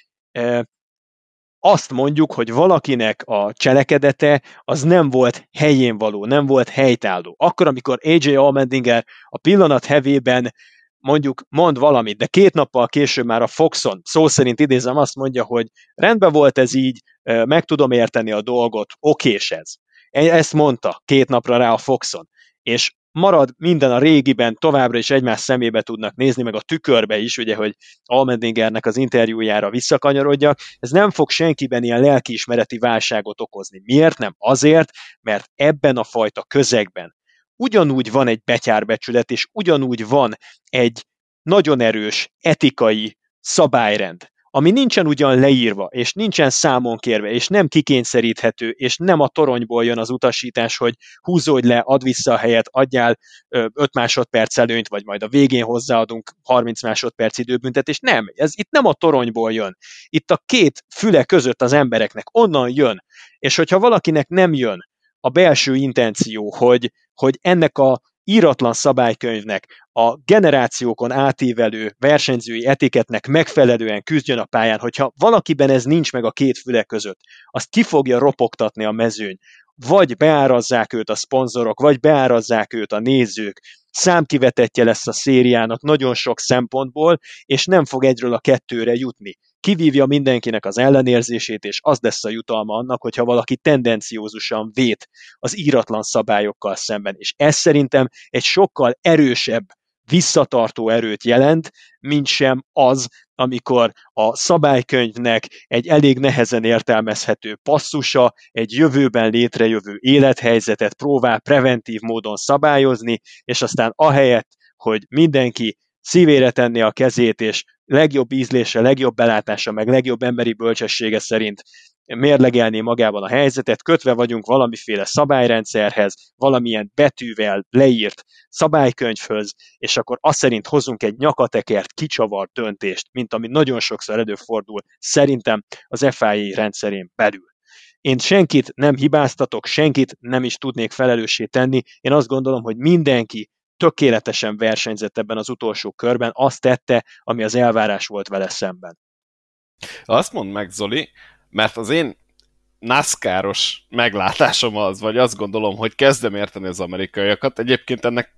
azt mondjuk, hogy valakinek a cselekedete az nem volt helyén való, nem volt helytálló. Akkor, amikor AJ Allmendinger a pillanat hevében mondjuk mond valamit, de két nappal később már a Foxon, szó szerint idézem, azt mondja, hogy rendben volt ez így, meg tudom érteni a dolgot, okés ez. E, ezt mondta két napra rá a Foxon. És marad minden a régiben, továbbra is egymás szemébe tudnak nézni, meg a tükörbe is, ugye, hogy Almendingernek az interjújára visszakanyarodjak, ez nem fog senkiben ilyen lelkiismereti válságot okozni. Miért nem? Azért, mert ebben a fajta közegben ugyanúgy van egy betyárbecsület, és ugyanúgy van egy nagyon erős etikai szabályrend, ami nincsen ugyan leírva, és nincsen számon kérve, és nem kikényszeríthető, és nem a toronyból jön az utasítás, hogy húzódj le, add vissza a helyet, adjál 5 másodperc előnyt, vagy majd a végén hozzáadunk 30 másodperc időbüntetés. Nem, ez itt nem a toronyból jön. Itt a két füle között az embereknek onnan jön. És hogyha valakinek nem jön a belső intenció, hogy, hogy ennek a íratlan szabálykönyvnek, a generációkon átívelő versenyzői etiketnek megfelelően küzdjön a pályán, hogyha valakiben ez nincs meg a két füle között, azt ki fogja ropogtatni a mezőny. Vagy beárazzák őt a szponzorok, vagy beárazzák őt a nézők, számkivetetje lesz a szériának nagyon sok szempontból, és nem fog egyről a kettőre jutni kivívja mindenkinek az ellenérzését, és az lesz a jutalma annak, hogyha valaki tendenciózusan vét az íratlan szabályokkal szemben. És ez szerintem egy sokkal erősebb visszatartó erőt jelent, mint sem az, amikor a szabálykönyvnek egy elég nehezen értelmezhető passzusa, egy jövőben létrejövő élethelyzetet próbál preventív módon szabályozni, és aztán ahelyett, hogy mindenki szívére tenni a kezét, és legjobb ízlése, legjobb belátása, meg legjobb emberi bölcsessége szerint mérlegelni magában a helyzetet, kötve vagyunk valamiféle szabályrendszerhez, valamilyen betűvel leírt szabálykönyvhöz, és akkor azt szerint hozunk egy nyakatekert, kicsavart döntést, mint ami nagyon sokszor előfordul, szerintem az FIA rendszerén belül. Én senkit nem hibáztatok, senkit nem is tudnék felelőssé tenni. Én azt gondolom, hogy mindenki tökéletesen versenyzett ebben az utolsó körben, azt tette, ami az elvárás volt vele szemben. Azt mondd meg, Zoli, mert az én NASCAR-os meglátásom az, vagy azt gondolom, hogy kezdem érteni az amerikaiakat. Egyébként ennek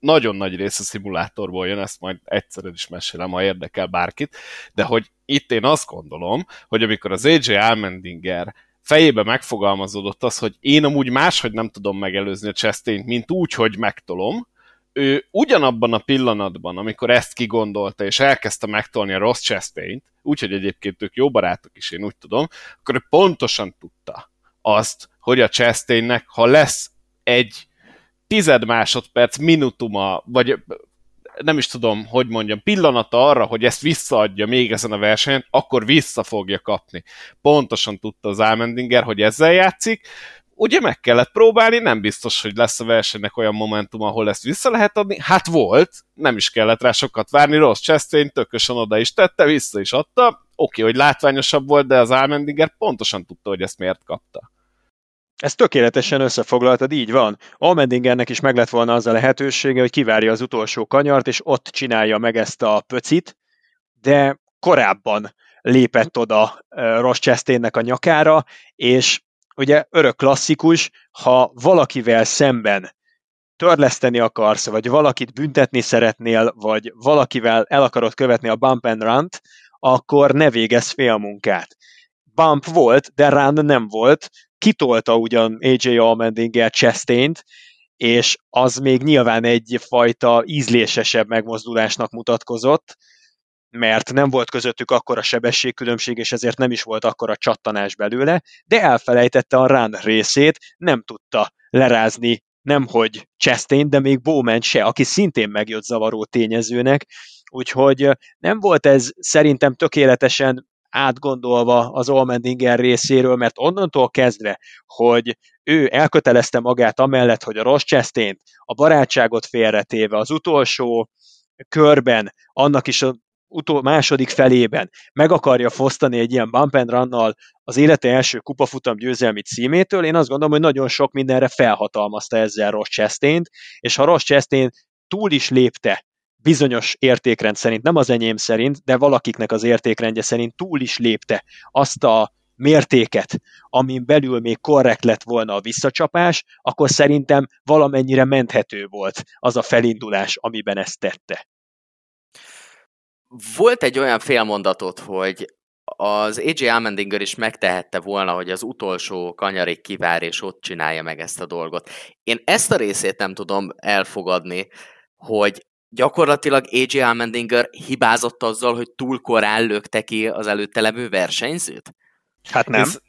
nagyon nagy része szimulátorból jön, ezt majd egyszer is mesélem, ha érdekel bárkit, de hogy itt én azt gondolom, hogy amikor az AJ Almendinger fejébe megfogalmazódott az, hogy én amúgy máshogy nem tudom megelőzni a chastain mint úgy, hogy megtolom, ő ugyanabban a pillanatban, amikor ezt kigondolta, és elkezdte megtolni a Ross Chastain-t, úgyhogy egyébként ők jó barátok is, én úgy tudom, akkor ő pontosan tudta azt, hogy a Chastainnek, ha lesz egy tized másodperc, minutuma, vagy nem is tudom, hogy mondjam, pillanata arra, hogy ezt visszaadja még ezen a versenyen, akkor vissza fogja kapni. Pontosan tudta az Almendinger, hogy ezzel játszik, ugye meg kellett próbálni, nem biztos, hogy lesz a versenynek olyan momentum, ahol ezt vissza lehet adni. Hát volt, nem is kellett rá sokat várni, rossz Chastain tökösen oda is tette, vissza is adta. Oké, okay, hogy látványosabb volt, de az Almendinger pontosan tudta, hogy ezt miért kapta. Ez tökéletesen összefoglaltad, így van. Almendingernek is meg lett volna az a lehetősége, hogy kivárja az utolsó kanyart, és ott csinálja meg ezt a pöcit, de korábban lépett oda Ross Chastainnek a nyakára, és ugye örök klasszikus, ha valakivel szemben törleszteni akarsz, vagy valakit büntetni szeretnél, vagy valakivel el akarod követni a bump and run akkor ne végezz félmunkát. Bump volt, de run nem volt, kitolta ugyan AJ Allmendinger chastain és az még nyilván egyfajta ízlésesebb megmozdulásnak mutatkozott, mert nem volt közöttük akkora sebességkülönbség, és ezért nem is volt akkora csattanás belőle, de elfelejtette a run részét, nem tudta lerázni nemhogy Chastain, de még Bowman se, aki szintén megjött zavaró tényezőnek, úgyhogy nem volt ez szerintem tökéletesen átgondolva az Olmendinger részéről, mert onnantól kezdve, hogy ő elkötelezte magát amellett, hogy a rossz Chastain a barátságot félretéve az utolsó körben, annak is a utol, második felében meg akarja fosztani egy ilyen bump and run az élete első kupafutam győzelmi címétől, én azt gondolom, hogy nagyon sok mindenre felhatalmazta ezzel Ross chastain és ha Ross Chastain túl is lépte bizonyos értékrend szerint, nem az enyém szerint, de valakiknek az értékrendje szerint túl is lépte azt a mértéket, amin belül még korrekt lett volna a visszacsapás, akkor szerintem valamennyire menthető volt az a felindulás, amiben ezt tette. Volt egy olyan félmondatot, hogy az AJ Almendinger is megtehette volna, hogy az utolsó kanyarig kivár, és ott csinálja meg ezt a dolgot. Én ezt a részét nem tudom elfogadni, hogy gyakorlatilag AJ Almendinger hibázott azzal, hogy túl korán lökte ki az előtte levő versenyzőt? Hát nem. Ez,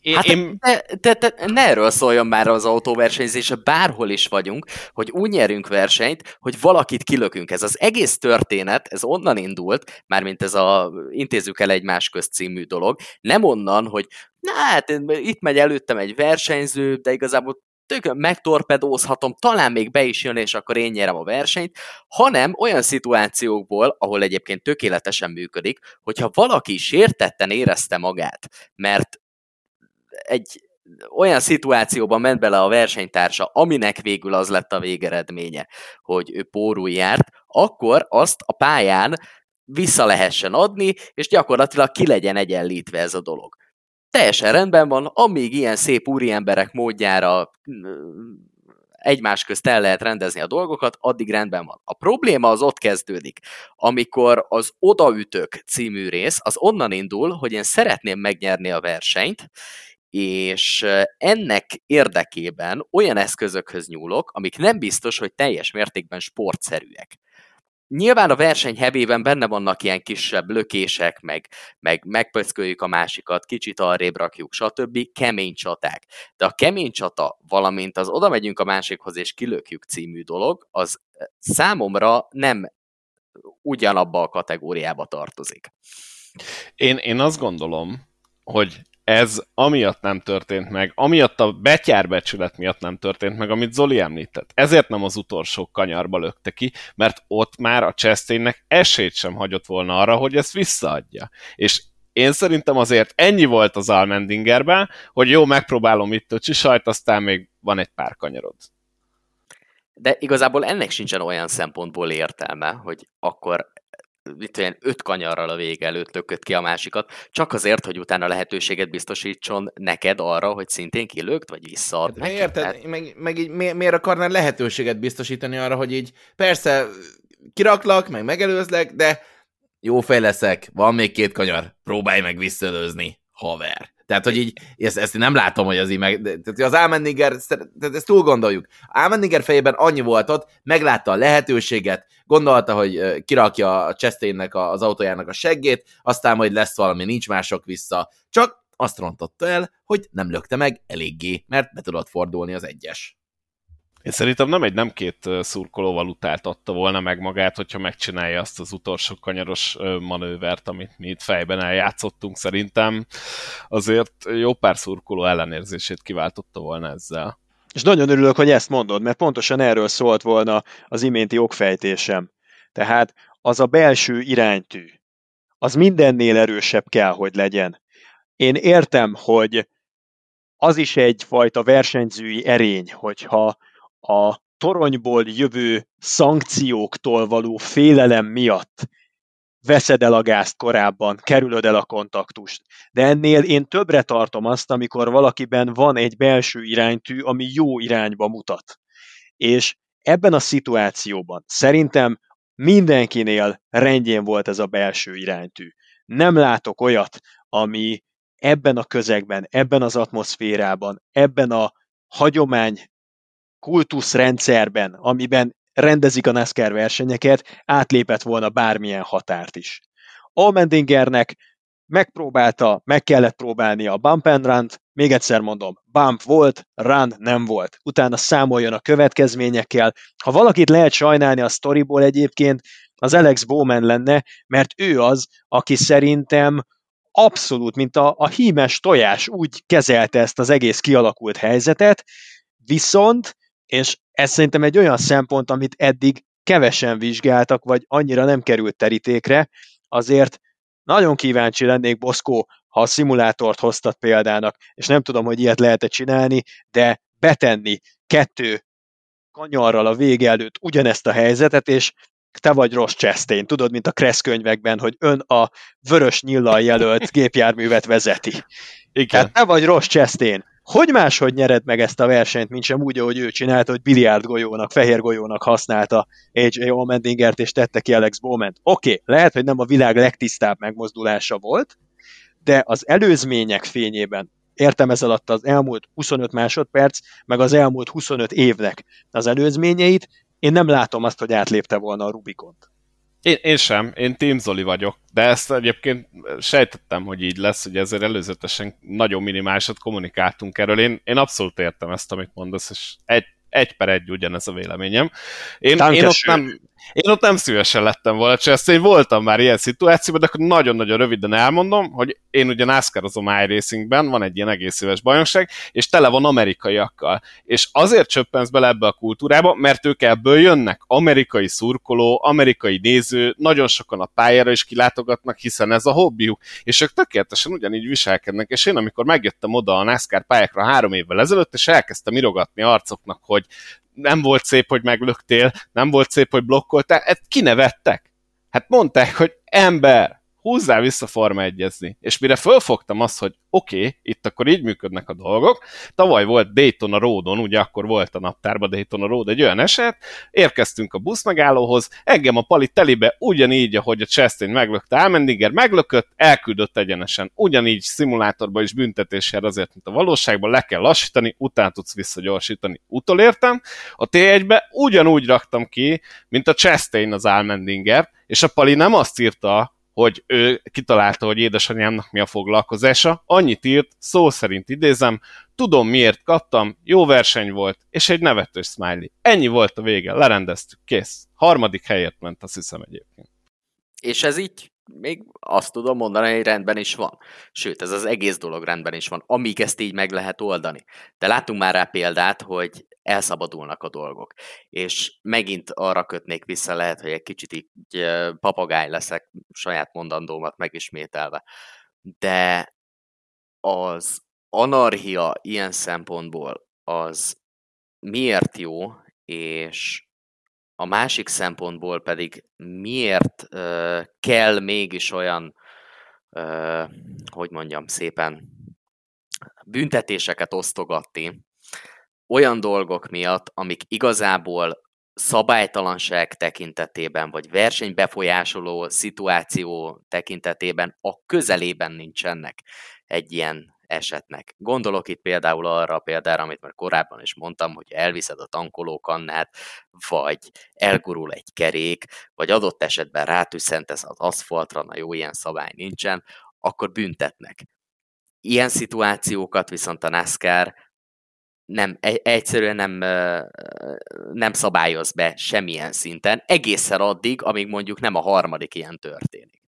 én, hát én... De, de, de, ne erről szóljon már az autóversenyzés, bárhol is vagyunk, hogy úgy nyerünk versenyt, hogy valakit kilökünk. Ez az egész történet, ez onnan indult, mármint ez a intézzük el egymás közt című dolog, nem onnan, hogy na hát itt megy előttem egy versenyző, de igazából tök megtorpedózhatom, talán még be is jön, és akkor én nyerem a versenyt, hanem olyan szituációkból, ahol egyébként tökéletesen működik, hogyha valaki sértetten érezte magát, mert egy olyan szituációban ment bele a versenytársa, aminek végül az lett a végeredménye, hogy ő pórul járt, akkor azt a pályán vissza lehessen adni, és gyakorlatilag ki legyen egyenlítve ez a dolog. Teljesen rendben van, amíg ilyen szép úriemberek módjára egymás közt el lehet rendezni a dolgokat, addig rendben van. A probléma az ott kezdődik, amikor az Odaütök című rész az onnan indul, hogy én szeretném megnyerni a versenyt, és ennek érdekében olyan eszközökhöz nyúlok, amik nem biztos, hogy teljes mértékben sportszerűek. Nyilván a verseny hebében benne vannak ilyen kisebb lökések, meg, meg megpöcköljük a másikat, kicsit arrébb rakjuk, stb. kemény csaták. De a kemény csata, valamint az oda megyünk a másikhoz és kilökjük című dolog, az számomra nem ugyanabba a kategóriába tartozik. Én, én azt gondolom, hogy ez amiatt nem történt meg, amiatt a betyárbecsület miatt nem történt meg, amit Zoli említett. Ezért nem az utolsó kanyarba lökte ki, mert ott már a Chastainnek esélyt sem hagyott volna arra, hogy ezt visszaadja. És én szerintem azért ennyi volt az Almendingerben, hogy jó, megpróbálom itt a csisajt, aztán még van egy pár kanyarod. De igazából ennek sincsen olyan szempontból értelme, hogy akkor mit olyan öt kanyarral a vége előtt lökött ki a másikat, csak azért, hogy utána lehetőséget biztosítson neked arra, hogy szintén kilökt, vagy visszaad hát, Érted? Hát... Meg, meg így mi, miért akarnál lehetőséget biztosítani arra, hogy így persze kiraklak, meg megelőzlek, de jó fej leszek, van még két kanyar, próbálj meg visszalőzni, haver. Tehát, hogy így, ezt, ezt nem látom, hogy az így meg... Tehát az Almendinger, tehát ezt túl gondoljuk. Almendinger fejében annyi volt ott, meglátta a lehetőséget, gondolta, hogy kirakja a Chastainnek az autójának a seggét, aztán majd lesz valami, nincs mások vissza. Csak azt rontotta el, hogy nem lökte meg eléggé, mert be tudott fordulni az egyes. Én szerintem nem egy nem két szurkolóval utáltatta volna meg magát, hogyha megcsinálja azt az utolsó kanyaros manővert, amit mi itt fejben eljátszottunk. Szerintem azért jó pár szurkoló ellenérzését kiváltotta volna ezzel. És nagyon örülök, hogy ezt mondod, mert pontosan erről szólt volna az iménti okfejtésem. Tehát az a belső iránytű, az mindennél erősebb kell, hogy legyen. Én értem, hogy az is egyfajta versenyzői erény, hogyha a toronyból jövő szankcióktól való félelem miatt veszed el a gázt korábban, kerülöd el a kontaktust. De ennél én többre tartom azt, amikor valakiben van egy belső iránytű, ami jó irányba mutat. És ebben a szituációban szerintem mindenkinél rendjén volt ez a belső iránytű. Nem látok olyat, ami ebben a közegben, ebben az atmoszférában, ebben a hagyomány kultuszrendszerben, amiben rendezik a NASCAR versenyeket, átlépett volna bármilyen határt is. Almendingernek megpróbálta, meg kellett próbálni a bump and run még egyszer mondom, bump volt, run nem volt. Utána számoljon a következményekkel. Ha valakit lehet sajnálni a sztoriból egyébként, az Alex Bowman lenne, mert ő az, aki szerintem abszolút, mint a, a hímes tojás úgy kezelte ezt az egész kialakult helyzetet, viszont és ez szerintem egy olyan szempont, amit eddig kevesen vizsgáltak, vagy annyira nem került terítékre, azért nagyon kíváncsi lennék, Boszkó, ha a szimulátort hoztat példának, és nem tudom, hogy ilyet lehet-e csinálni, de betenni kettő kanyarral a vége előtt ugyanezt a helyzetet, és te vagy rossz Chastain, tudod, mint a Kressz könyvekben, hogy ön a vörös nyillal jelölt gépjárművet vezeti. Igen. Tehát te vagy rossz Chastain hogy máshogy nyered meg ezt a versenyt, mint sem úgy, ahogy ő csinálta, hogy biliárd golyónak, fehér golyónak használta AJ Allmendingert, és tette ki Alex Bowman. Oké, okay, lehet, hogy nem a világ legtisztább megmozdulása volt, de az előzmények fényében értem ez alatt az elmúlt 25 másodperc, meg az elmúlt 25 évnek az előzményeit, én nem látom azt, hogy átlépte volna a Rubikont. Én, én sem, én Team Zoli vagyok, de ezt egyébként sejtettem, hogy így lesz, hogy ezért előzetesen nagyon minimálisat kommunikáltunk erről. Én, én abszolút értem ezt, amit mondasz, és egy, egy per egy ugyanez a véleményem. Én, én ott nem, én ott nem szívesen lettem volna Chastain, voltam már ilyen szituációban, de akkor nagyon-nagyon röviden elmondom, hogy én ugye NASCAR-ozom iRacingben, van egy ilyen egész éves bajnokság, és tele van amerikaiakkal. És azért csöppensz bele ebbe a kultúrába, mert ők ebből jönnek. Amerikai szurkoló, amerikai néző, nagyon sokan a pályára is kilátogatnak, hiszen ez a hobbiuk. És ők tökéletesen ugyanígy viselkednek. És én, amikor megjöttem oda a NASCAR pályákra három évvel ezelőtt, és elkezdtem irogatni arcoknak, hogy nem volt szép, hogy meglöktél, nem volt szép, hogy blokkoltál, ezt kinevettek. Hát mondták, hogy ember, húzzál vissza forma egyezni. És mire fölfogtam azt, hogy oké, okay, itt akkor így működnek a dolgok. Tavaly volt Dayton a Roadon, ugye akkor volt a naptárban Dayton a Road egy olyan eset, érkeztünk a buszmegállóhoz, engem a pali telibe ugyanígy, ahogy a Chastain meglökte, Almendinger meglökött, elküldött egyenesen. Ugyanígy szimulátorban is büntetéssel azért, mint a valóságban, le kell lassítani, utána tudsz visszagyorsítani. Utolértem, a T1-be ugyanúgy raktam ki, mint a Chastain az Almendinger, és a Pali nem azt írta, hogy ő kitalálta, hogy édesanyámnak mi a foglalkozása, annyit írt, szó szerint idézem, tudom miért kaptam, jó verseny volt, és egy nevetős smiley. Ennyi volt a vége, lerendeztük, kész. Harmadik helyet ment, azt hiszem egyébként. És ez így még azt tudom mondani, hogy rendben is van. Sőt, ez az egész dolog rendben is van, amíg ezt így meg lehet oldani. De látunk már rá példát, hogy elszabadulnak a dolgok. És megint arra kötnék vissza, lehet, hogy egy kicsit így papagáj leszek saját mondandómat megismételve. De az anarchia ilyen szempontból az miért jó, és a másik szempontból pedig miért uh, kell mégis olyan, uh, hogy mondjam szépen, büntetéseket osztogatni olyan dolgok miatt, amik igazából szabálytalanság tekintetében, vagy versenybefolyásoló szituáció tekintetében a közelében nincsenek egy ilyen esetnek. Gondolok itt például arra a példára, amit már korábban is mondtam, hogy elviszed a tankolókannát, vagy elgurul egy kerék, vagy adott esetben rátűszentesz az aszfaltra, na jó, ilyen szabály nincsen, akkor büntetnek. Ilyen szituációkat viszont a NASCAR nem, egyszerűen nem, nem szabályoz be semmilyen szinten, egészen addig, amíg mondjuk nem a harmadik ilyen történik.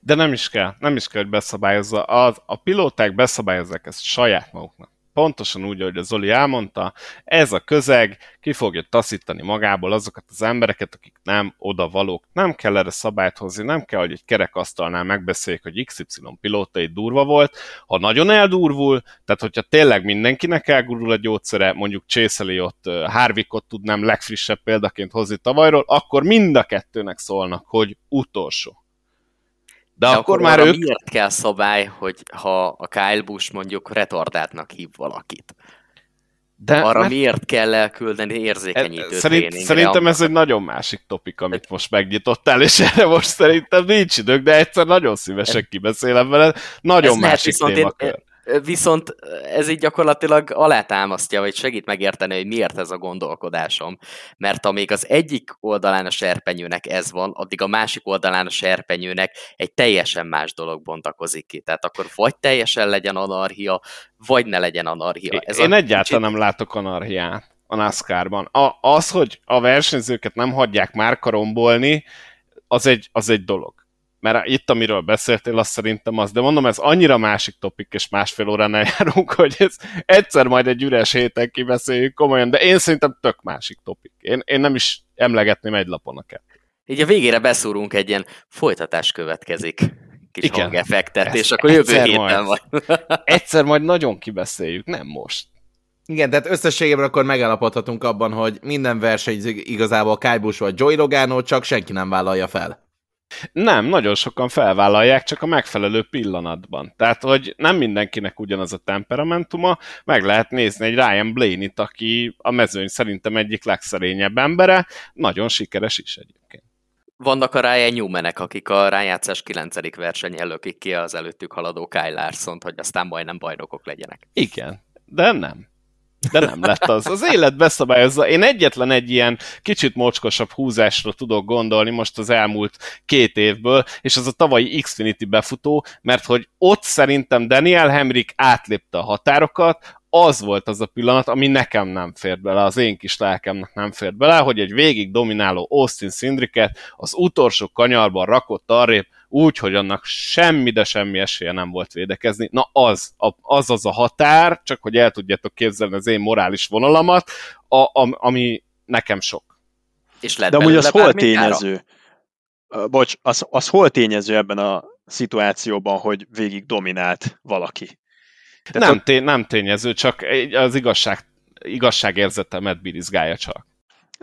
De nem is kell, nem is kell, hogy beszabályozza. A, a pilóták beszabályozzák ezt saját maguknak pontosan úgy, ahogy a Zoli elmondta, ez a közeg ki fogja taszítani magából azokat az embereket, akik nem oda valók. Nem kell erre szabályt hozni, nem kell, hogy egy kerekasztalnál megbeszéljük, hogy XY pilóta egy durva volt. Ha nagyon eldurvul, tehát hogyha tényleg mindenkinek elgurul a gyógyszere, mondjuk Csészeli ott Harvickot tudnám legfrissebb példaként hozni tavalyról, akkor mind a kettőnek szólnak, hogy utolsó. De, De akkor, akkor már ők... miért kell szabály, hogy ha a Kyle Busch mondjuk retardáltnak hív valakit? De Arra mert... miért kell elküldeni érzékenyítő Szerint, Szerintem ez egy nagyon másik topik, amit most megnyitottál, és erre most szerintem nincs idők, de egyszer nagyon szívesen kibeszélem veled. Nagyon ez másik témakör. Én, viszont ez így gyakorlatilag alátámasztja, vagy segít megérteni, hogy miért ez a gondolkodásom. Mert amíg az egyik oldalán a serpenyőnek ez van, addig a másik oldalán a serpenyőnek egy teljesen más dolog bontakozik ki. Tehát akkor vagy teljesen legyen anarchia, vagy ne legyen anarchia. Ez Én a... egyáltalán nem látok anarchiát a NASCAR-ban. A, az, hogy a versenyzőket nem hagyják már karombolni, az egy, az egy dolog mert itt, amiről beszéltél, azt szerintem az, de mondom, ez annyira másik topik, és másfél órán eljárunk, hogy ez egyszer majd egy üres héten kibeszéljük komolyan, de én szerintem tök másik topik. Én, én nem is emlegetném egy lapon a kettőt. Így a végére beszúrunk egy ilyen folytatás következik kis Igen. hangeffektet, és akkor jövő héten majd. egyszer majd nagyon kibeszéljük, nem most. Igen, tehát összességében akkor megállapodhatunk abban, hogy minden verseny igazából Kájbus vagy Joy Logano, csak senki nem vállalja fel. Nem, nagyon sokan felvállalják, csak a megfelelő pillanatban. Tehát, hogy nem mindenkinek ugyanaz a temperamentuma, meg lehet nézni egy Ryan Blaney-t, aki a mezőny szerintem egyik legszerényebb embere, nagyon sikeres is egyébként. Vannak a Ryan Newmanek, akik a rájátszás 9. verseny előkik ki az előttük haladó Kyle larson hogy aztán majdnem bajnokok legyenek. Igen, de nem. De nem lett az. Az élet beszabályozza. Én egyetlen egy ilyen kicsit mocskosabb húzásra tudok gondolni most az elmúlt két évből, és az a tavalyi Xfinity befutó, mert hogy ott szerintem Daniel Hemrick átlépte a határokat, az volt az a pillanat, ami nekem nem fért bele, az én kis lelkemnek nem fért bele, hogy egy végig domináló Austin Szindriket az utolsó kanyarban rakott arrébb, úgy, hogy annak semmi, de semmi esélye nem volt védekezni. Na az, az az a határ, csak hogy el tudjátok képzelni az én morális vonalamat, a, a, ami nekem sok. És de amúgy az hol tényező? Uh, bocs, az, az hol tényező ebben a szituációban, hogy végig dominált valaki? Tehát nem, tény, nem tényező, csak az igazság, igazságérzetemet birizgálja csak.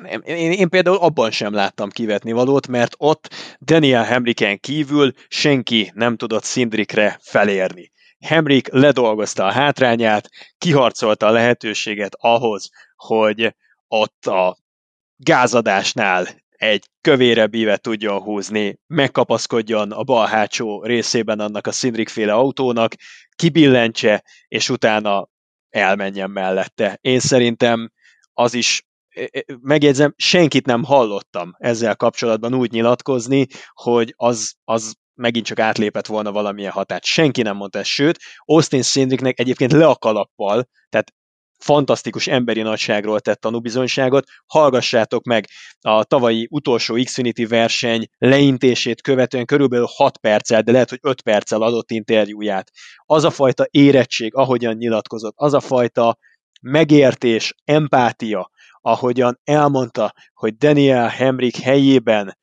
Nem, én, én például abban sem láttam kivetni valót, mert ott Daniel Hemriken kívül senki nem tudott Szindrikre felérni. Hemrik ledolgozta a hátrányát, kiharcolta a lehetőséget ahhoz, hogy ott a gázadásnál egy kövére bíve tudjon húzni, megkapaszkodjon a bal hátsó részében annak a Szindrik féle autónak, kibillenítse, és utána elmenjen mellette. Én szerintem az is megjegyzem, senkit nem hallottam ezzel kapcsolatban úgy nyilatkozni, hogy az, az megint csak átlépett volna valamilyen határt. Senki nem mondta ezt, sőt, Austin Szindriknek egyébként le a kalappal, tehát fantasztikus emberi nagyságról tett tanúbizonyságot. Hallgassátok meg a tavalyi utolsó Xfinity verseny leintését követően körülbelül 6 perccel, de lehet, hogy 5 perccel adott interjúját. Az a fajta érettség, ahogyan nyilatkozott, az a fajta megértés, empátia, ahogyan elmondta, hogy Daniel Hemrick helyében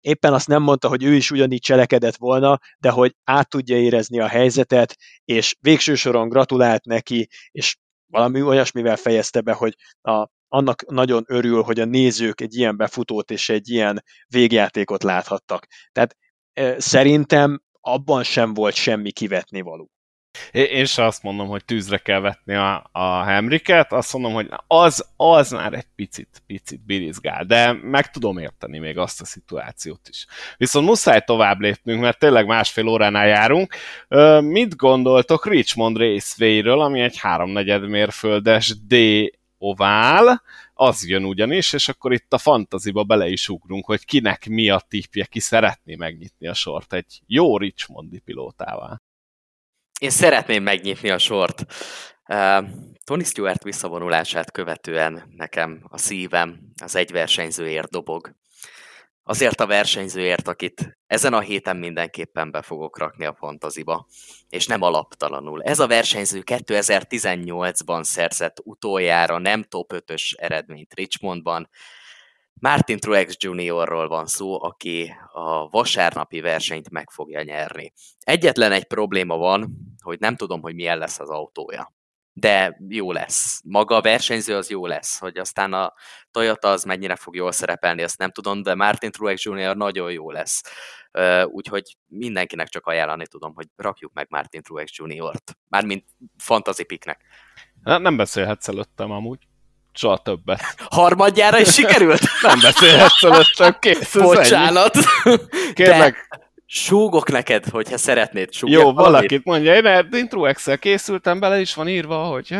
éppen azt nem mondta, hogy ő is ugyanígy cselekedett volna, de hogy át tudja érezni a helyzetet, és végső soron gratulált neki, és valami olyasmivel fejezte be, hogy a, annak nagyon örül, hogy a nézők egy ilyen befutót és egy ilyen végjátékot láthattak. Tehát e, szerintem abban sem volt semmi kivetni való. Én se azt mondom, hogy tűzre kell vetni a, a Henriket, azt mondom, hogy az, az már egy picit, picit birizgál, de meg tudom érteni még azt a szituációt is. Viszont muszáj tovább lépnünk, mert tényleg másfél óránál járunk. Mit gondoltok Richmond Raceway-ről, ami egy háromnegyed mérföldes D ovál, az jön ugyanis, és akkor itt a fantaziba bele is ugrunk, hogy kinek mi a tippje, ki szeretné megnyitni a sort egy jó Richmondi pilótával. Én szeretném megnyitni a sort. Uh, Tony Stewart visszavonulását követően nekem a szívem az egy versenyzőért dobog. Azért a versenyzőért, akit ezen a héten mindenképpen be fogok rakni a fantaziba, és nem alaptalanul. Ez a versenyző 2018-ban szerzett utoljára nem top 5-ös eredményt Richmondban, Martin Truex Juniorról van szó, aki a vasárnapi versenyt meg fogja nyerni. Egyetlen egy probléma van, hogy nem tudom, hogy milyen lesz az autója. De jó lesz. Maga a versenyző az jó lesz, hogy aztán a Toyota az mennyire fog jól szerepelni, azt nem tudom, de Martin Truex Jr. nagyon jó lesz. Úgyhogy mindenkinek csak ajánlani tudom, hogy rakjuk meg Martin Truex Jr.-t. Mármint fantasy picknek. Nem beszélhetsz előttem amúgy soha többet. Harmadjára is sikerült? Nem beszélhetsz előttem, kész. Bocsánat. Kérlek. De súgok neked, hogyha szeretnéd súgni. Jó, valakit mondja, én intro excel készültem, bele is van írva, hogy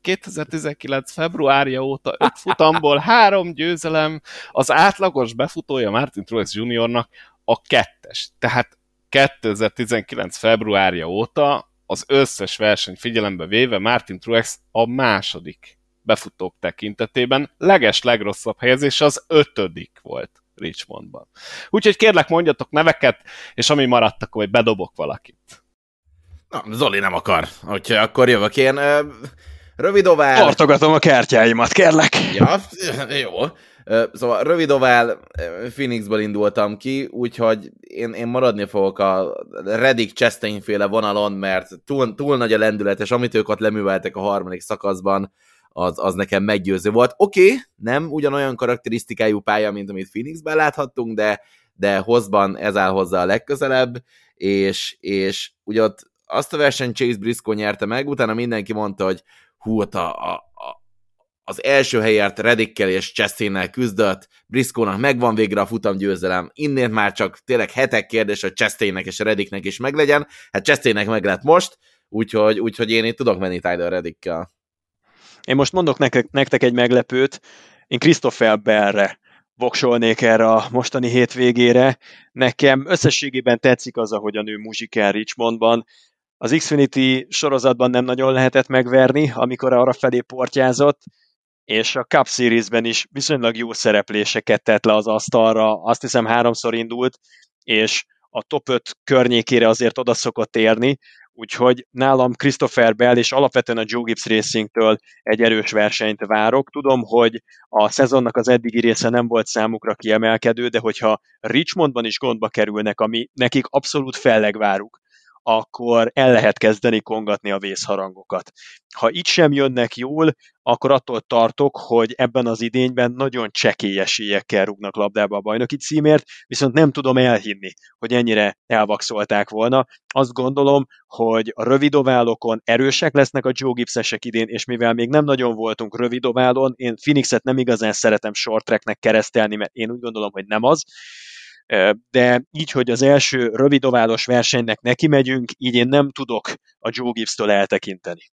2019 hát, februárja óta öt futamból három győzelem, az átlagos befutója Martin Truex Juniornak a kettes. Tehát 2019 februárja óta az összes verseny figyelembe véve Martin Truex a második befutók tekintetében leges legrosszabb helyezés az ötödik volt Richmondban. Úgyhogy kérlek mondjatok neveket, és ami maradt, akkor hogy bedobok valakit. Na, Zoli nem akar, hogyha akkor jövök én. Rövid ovál... Tartogatom a kártyáimat, kérlek. Ja, jó. Szóval rövid ovál Phoenixből indultam ki, úgyhogy én, én maradni fogok a Reddick Chastain féle vonalon, mert túl, túl nagy a lendület, és amit ők ott leműveltek a harmadik szakaszban, az, az nekem meggyőző volt. Oké, okay, nem ugyanolyan karakterisztikájú pálya, mint amit Phoenixben láthattunk, de, de hozban ez áll hozzá a legközelebb, és, és ugye ott azt a versenyt Chase Briscoe nyerte meg, utána mindenki mondta, hogy hú, a, a, a, az első helyért Redikkel és Chastainnel küzdött, Briscoe-nak megvan végre a futam győzelem, innen már csak tényleg hetek kérdés, hogy Chastainnek és Rediknek is meglegyen, hát Chastainnek meg lett most, úgyhogy, úgyhogy én itt tudok menni Tyler Redikkel. Én most mondok nektek, egy meglepőt, én Christopher Bellre voksolnék erre a mostani hétvégére. Nekem összességében tetszik az, ahogy a nő muzsikál Richmondban. Az Xfinity sorozatban nem nagyon lehetett megverni, amikor arra felé portyázott, és a Cup Series-ben is viszonylag jó szerepléseket tett le az asztalra, azt hiszem háromszor indult, és a top 5 környékére azért oda szokott érni, úgyhogy nálam Christopher Bell és alapvetően a Joe Gibbs Racingtől egy erős versenyt várok. Tudom, hogy a szezonnak az eddigi része nem volt számukra kiemelkedő, de hogyha Richmondban is gondba kerülnek, ami nekik abszolút fellegváruk, akkor el lehet kezdeni kongatni a vészharangokat. Ha itt sem jönnek jól, akkor attól tartok, hogy ebben az idényben nagyon csekély esélyekkel rúgnak labdába a bajnoki címért, viszont nem tudom elhinni, hogy ennyire elvakszolták volna. Azt gondolom, hogy a rövidoválokon erősek lesznek a Joe Gibbsesek idén, és mivel még nem nagyon voltunk rövidoválon, én Phoenixet nem igazán szeretem short tracknek keresztelni, mert én úgy gondolom, hogy nem az, de így, hogy az első rövidoválos versenynek neki megyünk, így én nem tudok a Joe Gibbs-től eltekinteni.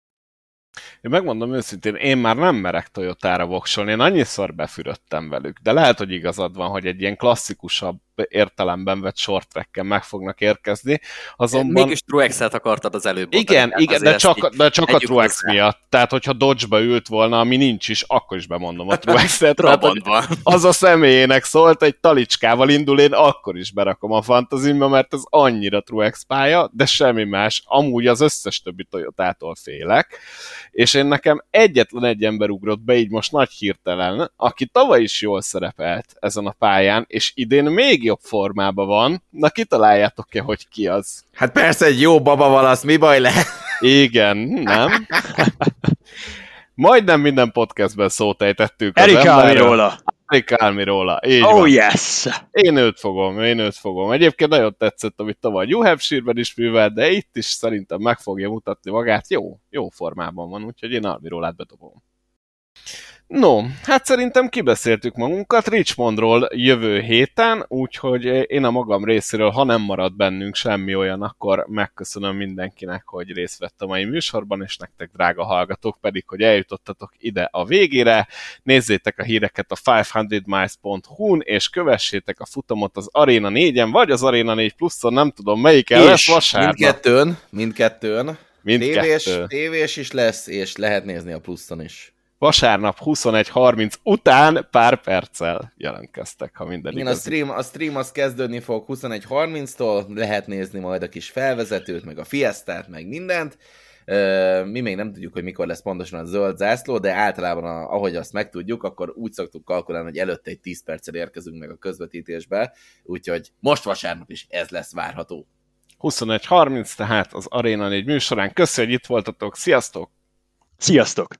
Én megmondom őszintén, én már nem merek Toyotára voksolni, én annyiszor befürödtem velük, de lehet, hogy igazad van, hogy egy ilyen klasszikusabb értelemben vett short track meg fognak érkezni. Azonban... Mégis Truex-et akartad az előbb. Igen, mondani, igen de csak, de csak a Truex miatt. Tehát, hogyha Dodge-ba ült volna, ami nincs is, akkor is bemondom a Truex-et. az a személyének szólt, egy talicskával indul, én akkor is berakom a fantazimba, mert ez annyira Truex pálya, de semmi más. Amúgy az összes többi Toyotától félek. És én nekem egyetlen egy ember ugrott be, így most nagy hirtelen, aki tavaly is jól szerepelt ezen a pályán, és idén még jobb formában van. Na, kitaláljátok-e, hogy ki az? Hát persze egy jó baba valasz, mi baj le? Igen, nem? Majdnem minden podcastben szót ejtettük Erika róla. Játékálni róla. Így Oh van. yes! Én őt fogom, én őt fogom. Egyébként nagyon tetszett, amit tavaly New Hampshire-ben is művelt, de itt is szerintem meg fogja mutatni magát. Jó, jó formában van, úgyhogy én Almirólát bedobom. No, hát szerintem kibeszéltük magunkat Richmondról jövő héten, úgyhogy én a magam részéről, ha nem marad bennünk semmi olyan, akkor megköszönöm mindenkinek, hogy részt vett a mai műsorban, és nektek, drága hallgatók, pedig, hogy eljutottatok ide a végére. Nézzétek a híreket a 500miles.hu-n, és kövessétek a futamot az Arena 4-en, vagy az Arena 4 pluszon, nem tudom melyiken És lesz vasárnap. Mindkettőn, mindkettőn. Tévés, Mindkettő. tévés is lesz, és lehet nézni a pluszon is. Vasárnap 21.30 után pár perccel jelentkeztek, ha minden Igen, a igaz. stream, a stream az kezdődni fog 21.30-tól, lehet nézni majd a kis felvezetőt, meg a fiesztát, meg mindent. Mi még nem tudjuk, hogy mikor lesz pontosan a zöld zászló, de általában, a- ahogy azt megtudjuk, akkor úgy szoktuk kalkulálni, hogy előtte egy 10 perccel érkezünk meg a közvetítésbe, úgyhogy most vasárnap is ez lesz várható. 21.30, tehát az Arena 4 műsorán. Köszönjük, hogy itt voltatok, sziasztok! Sziasztok!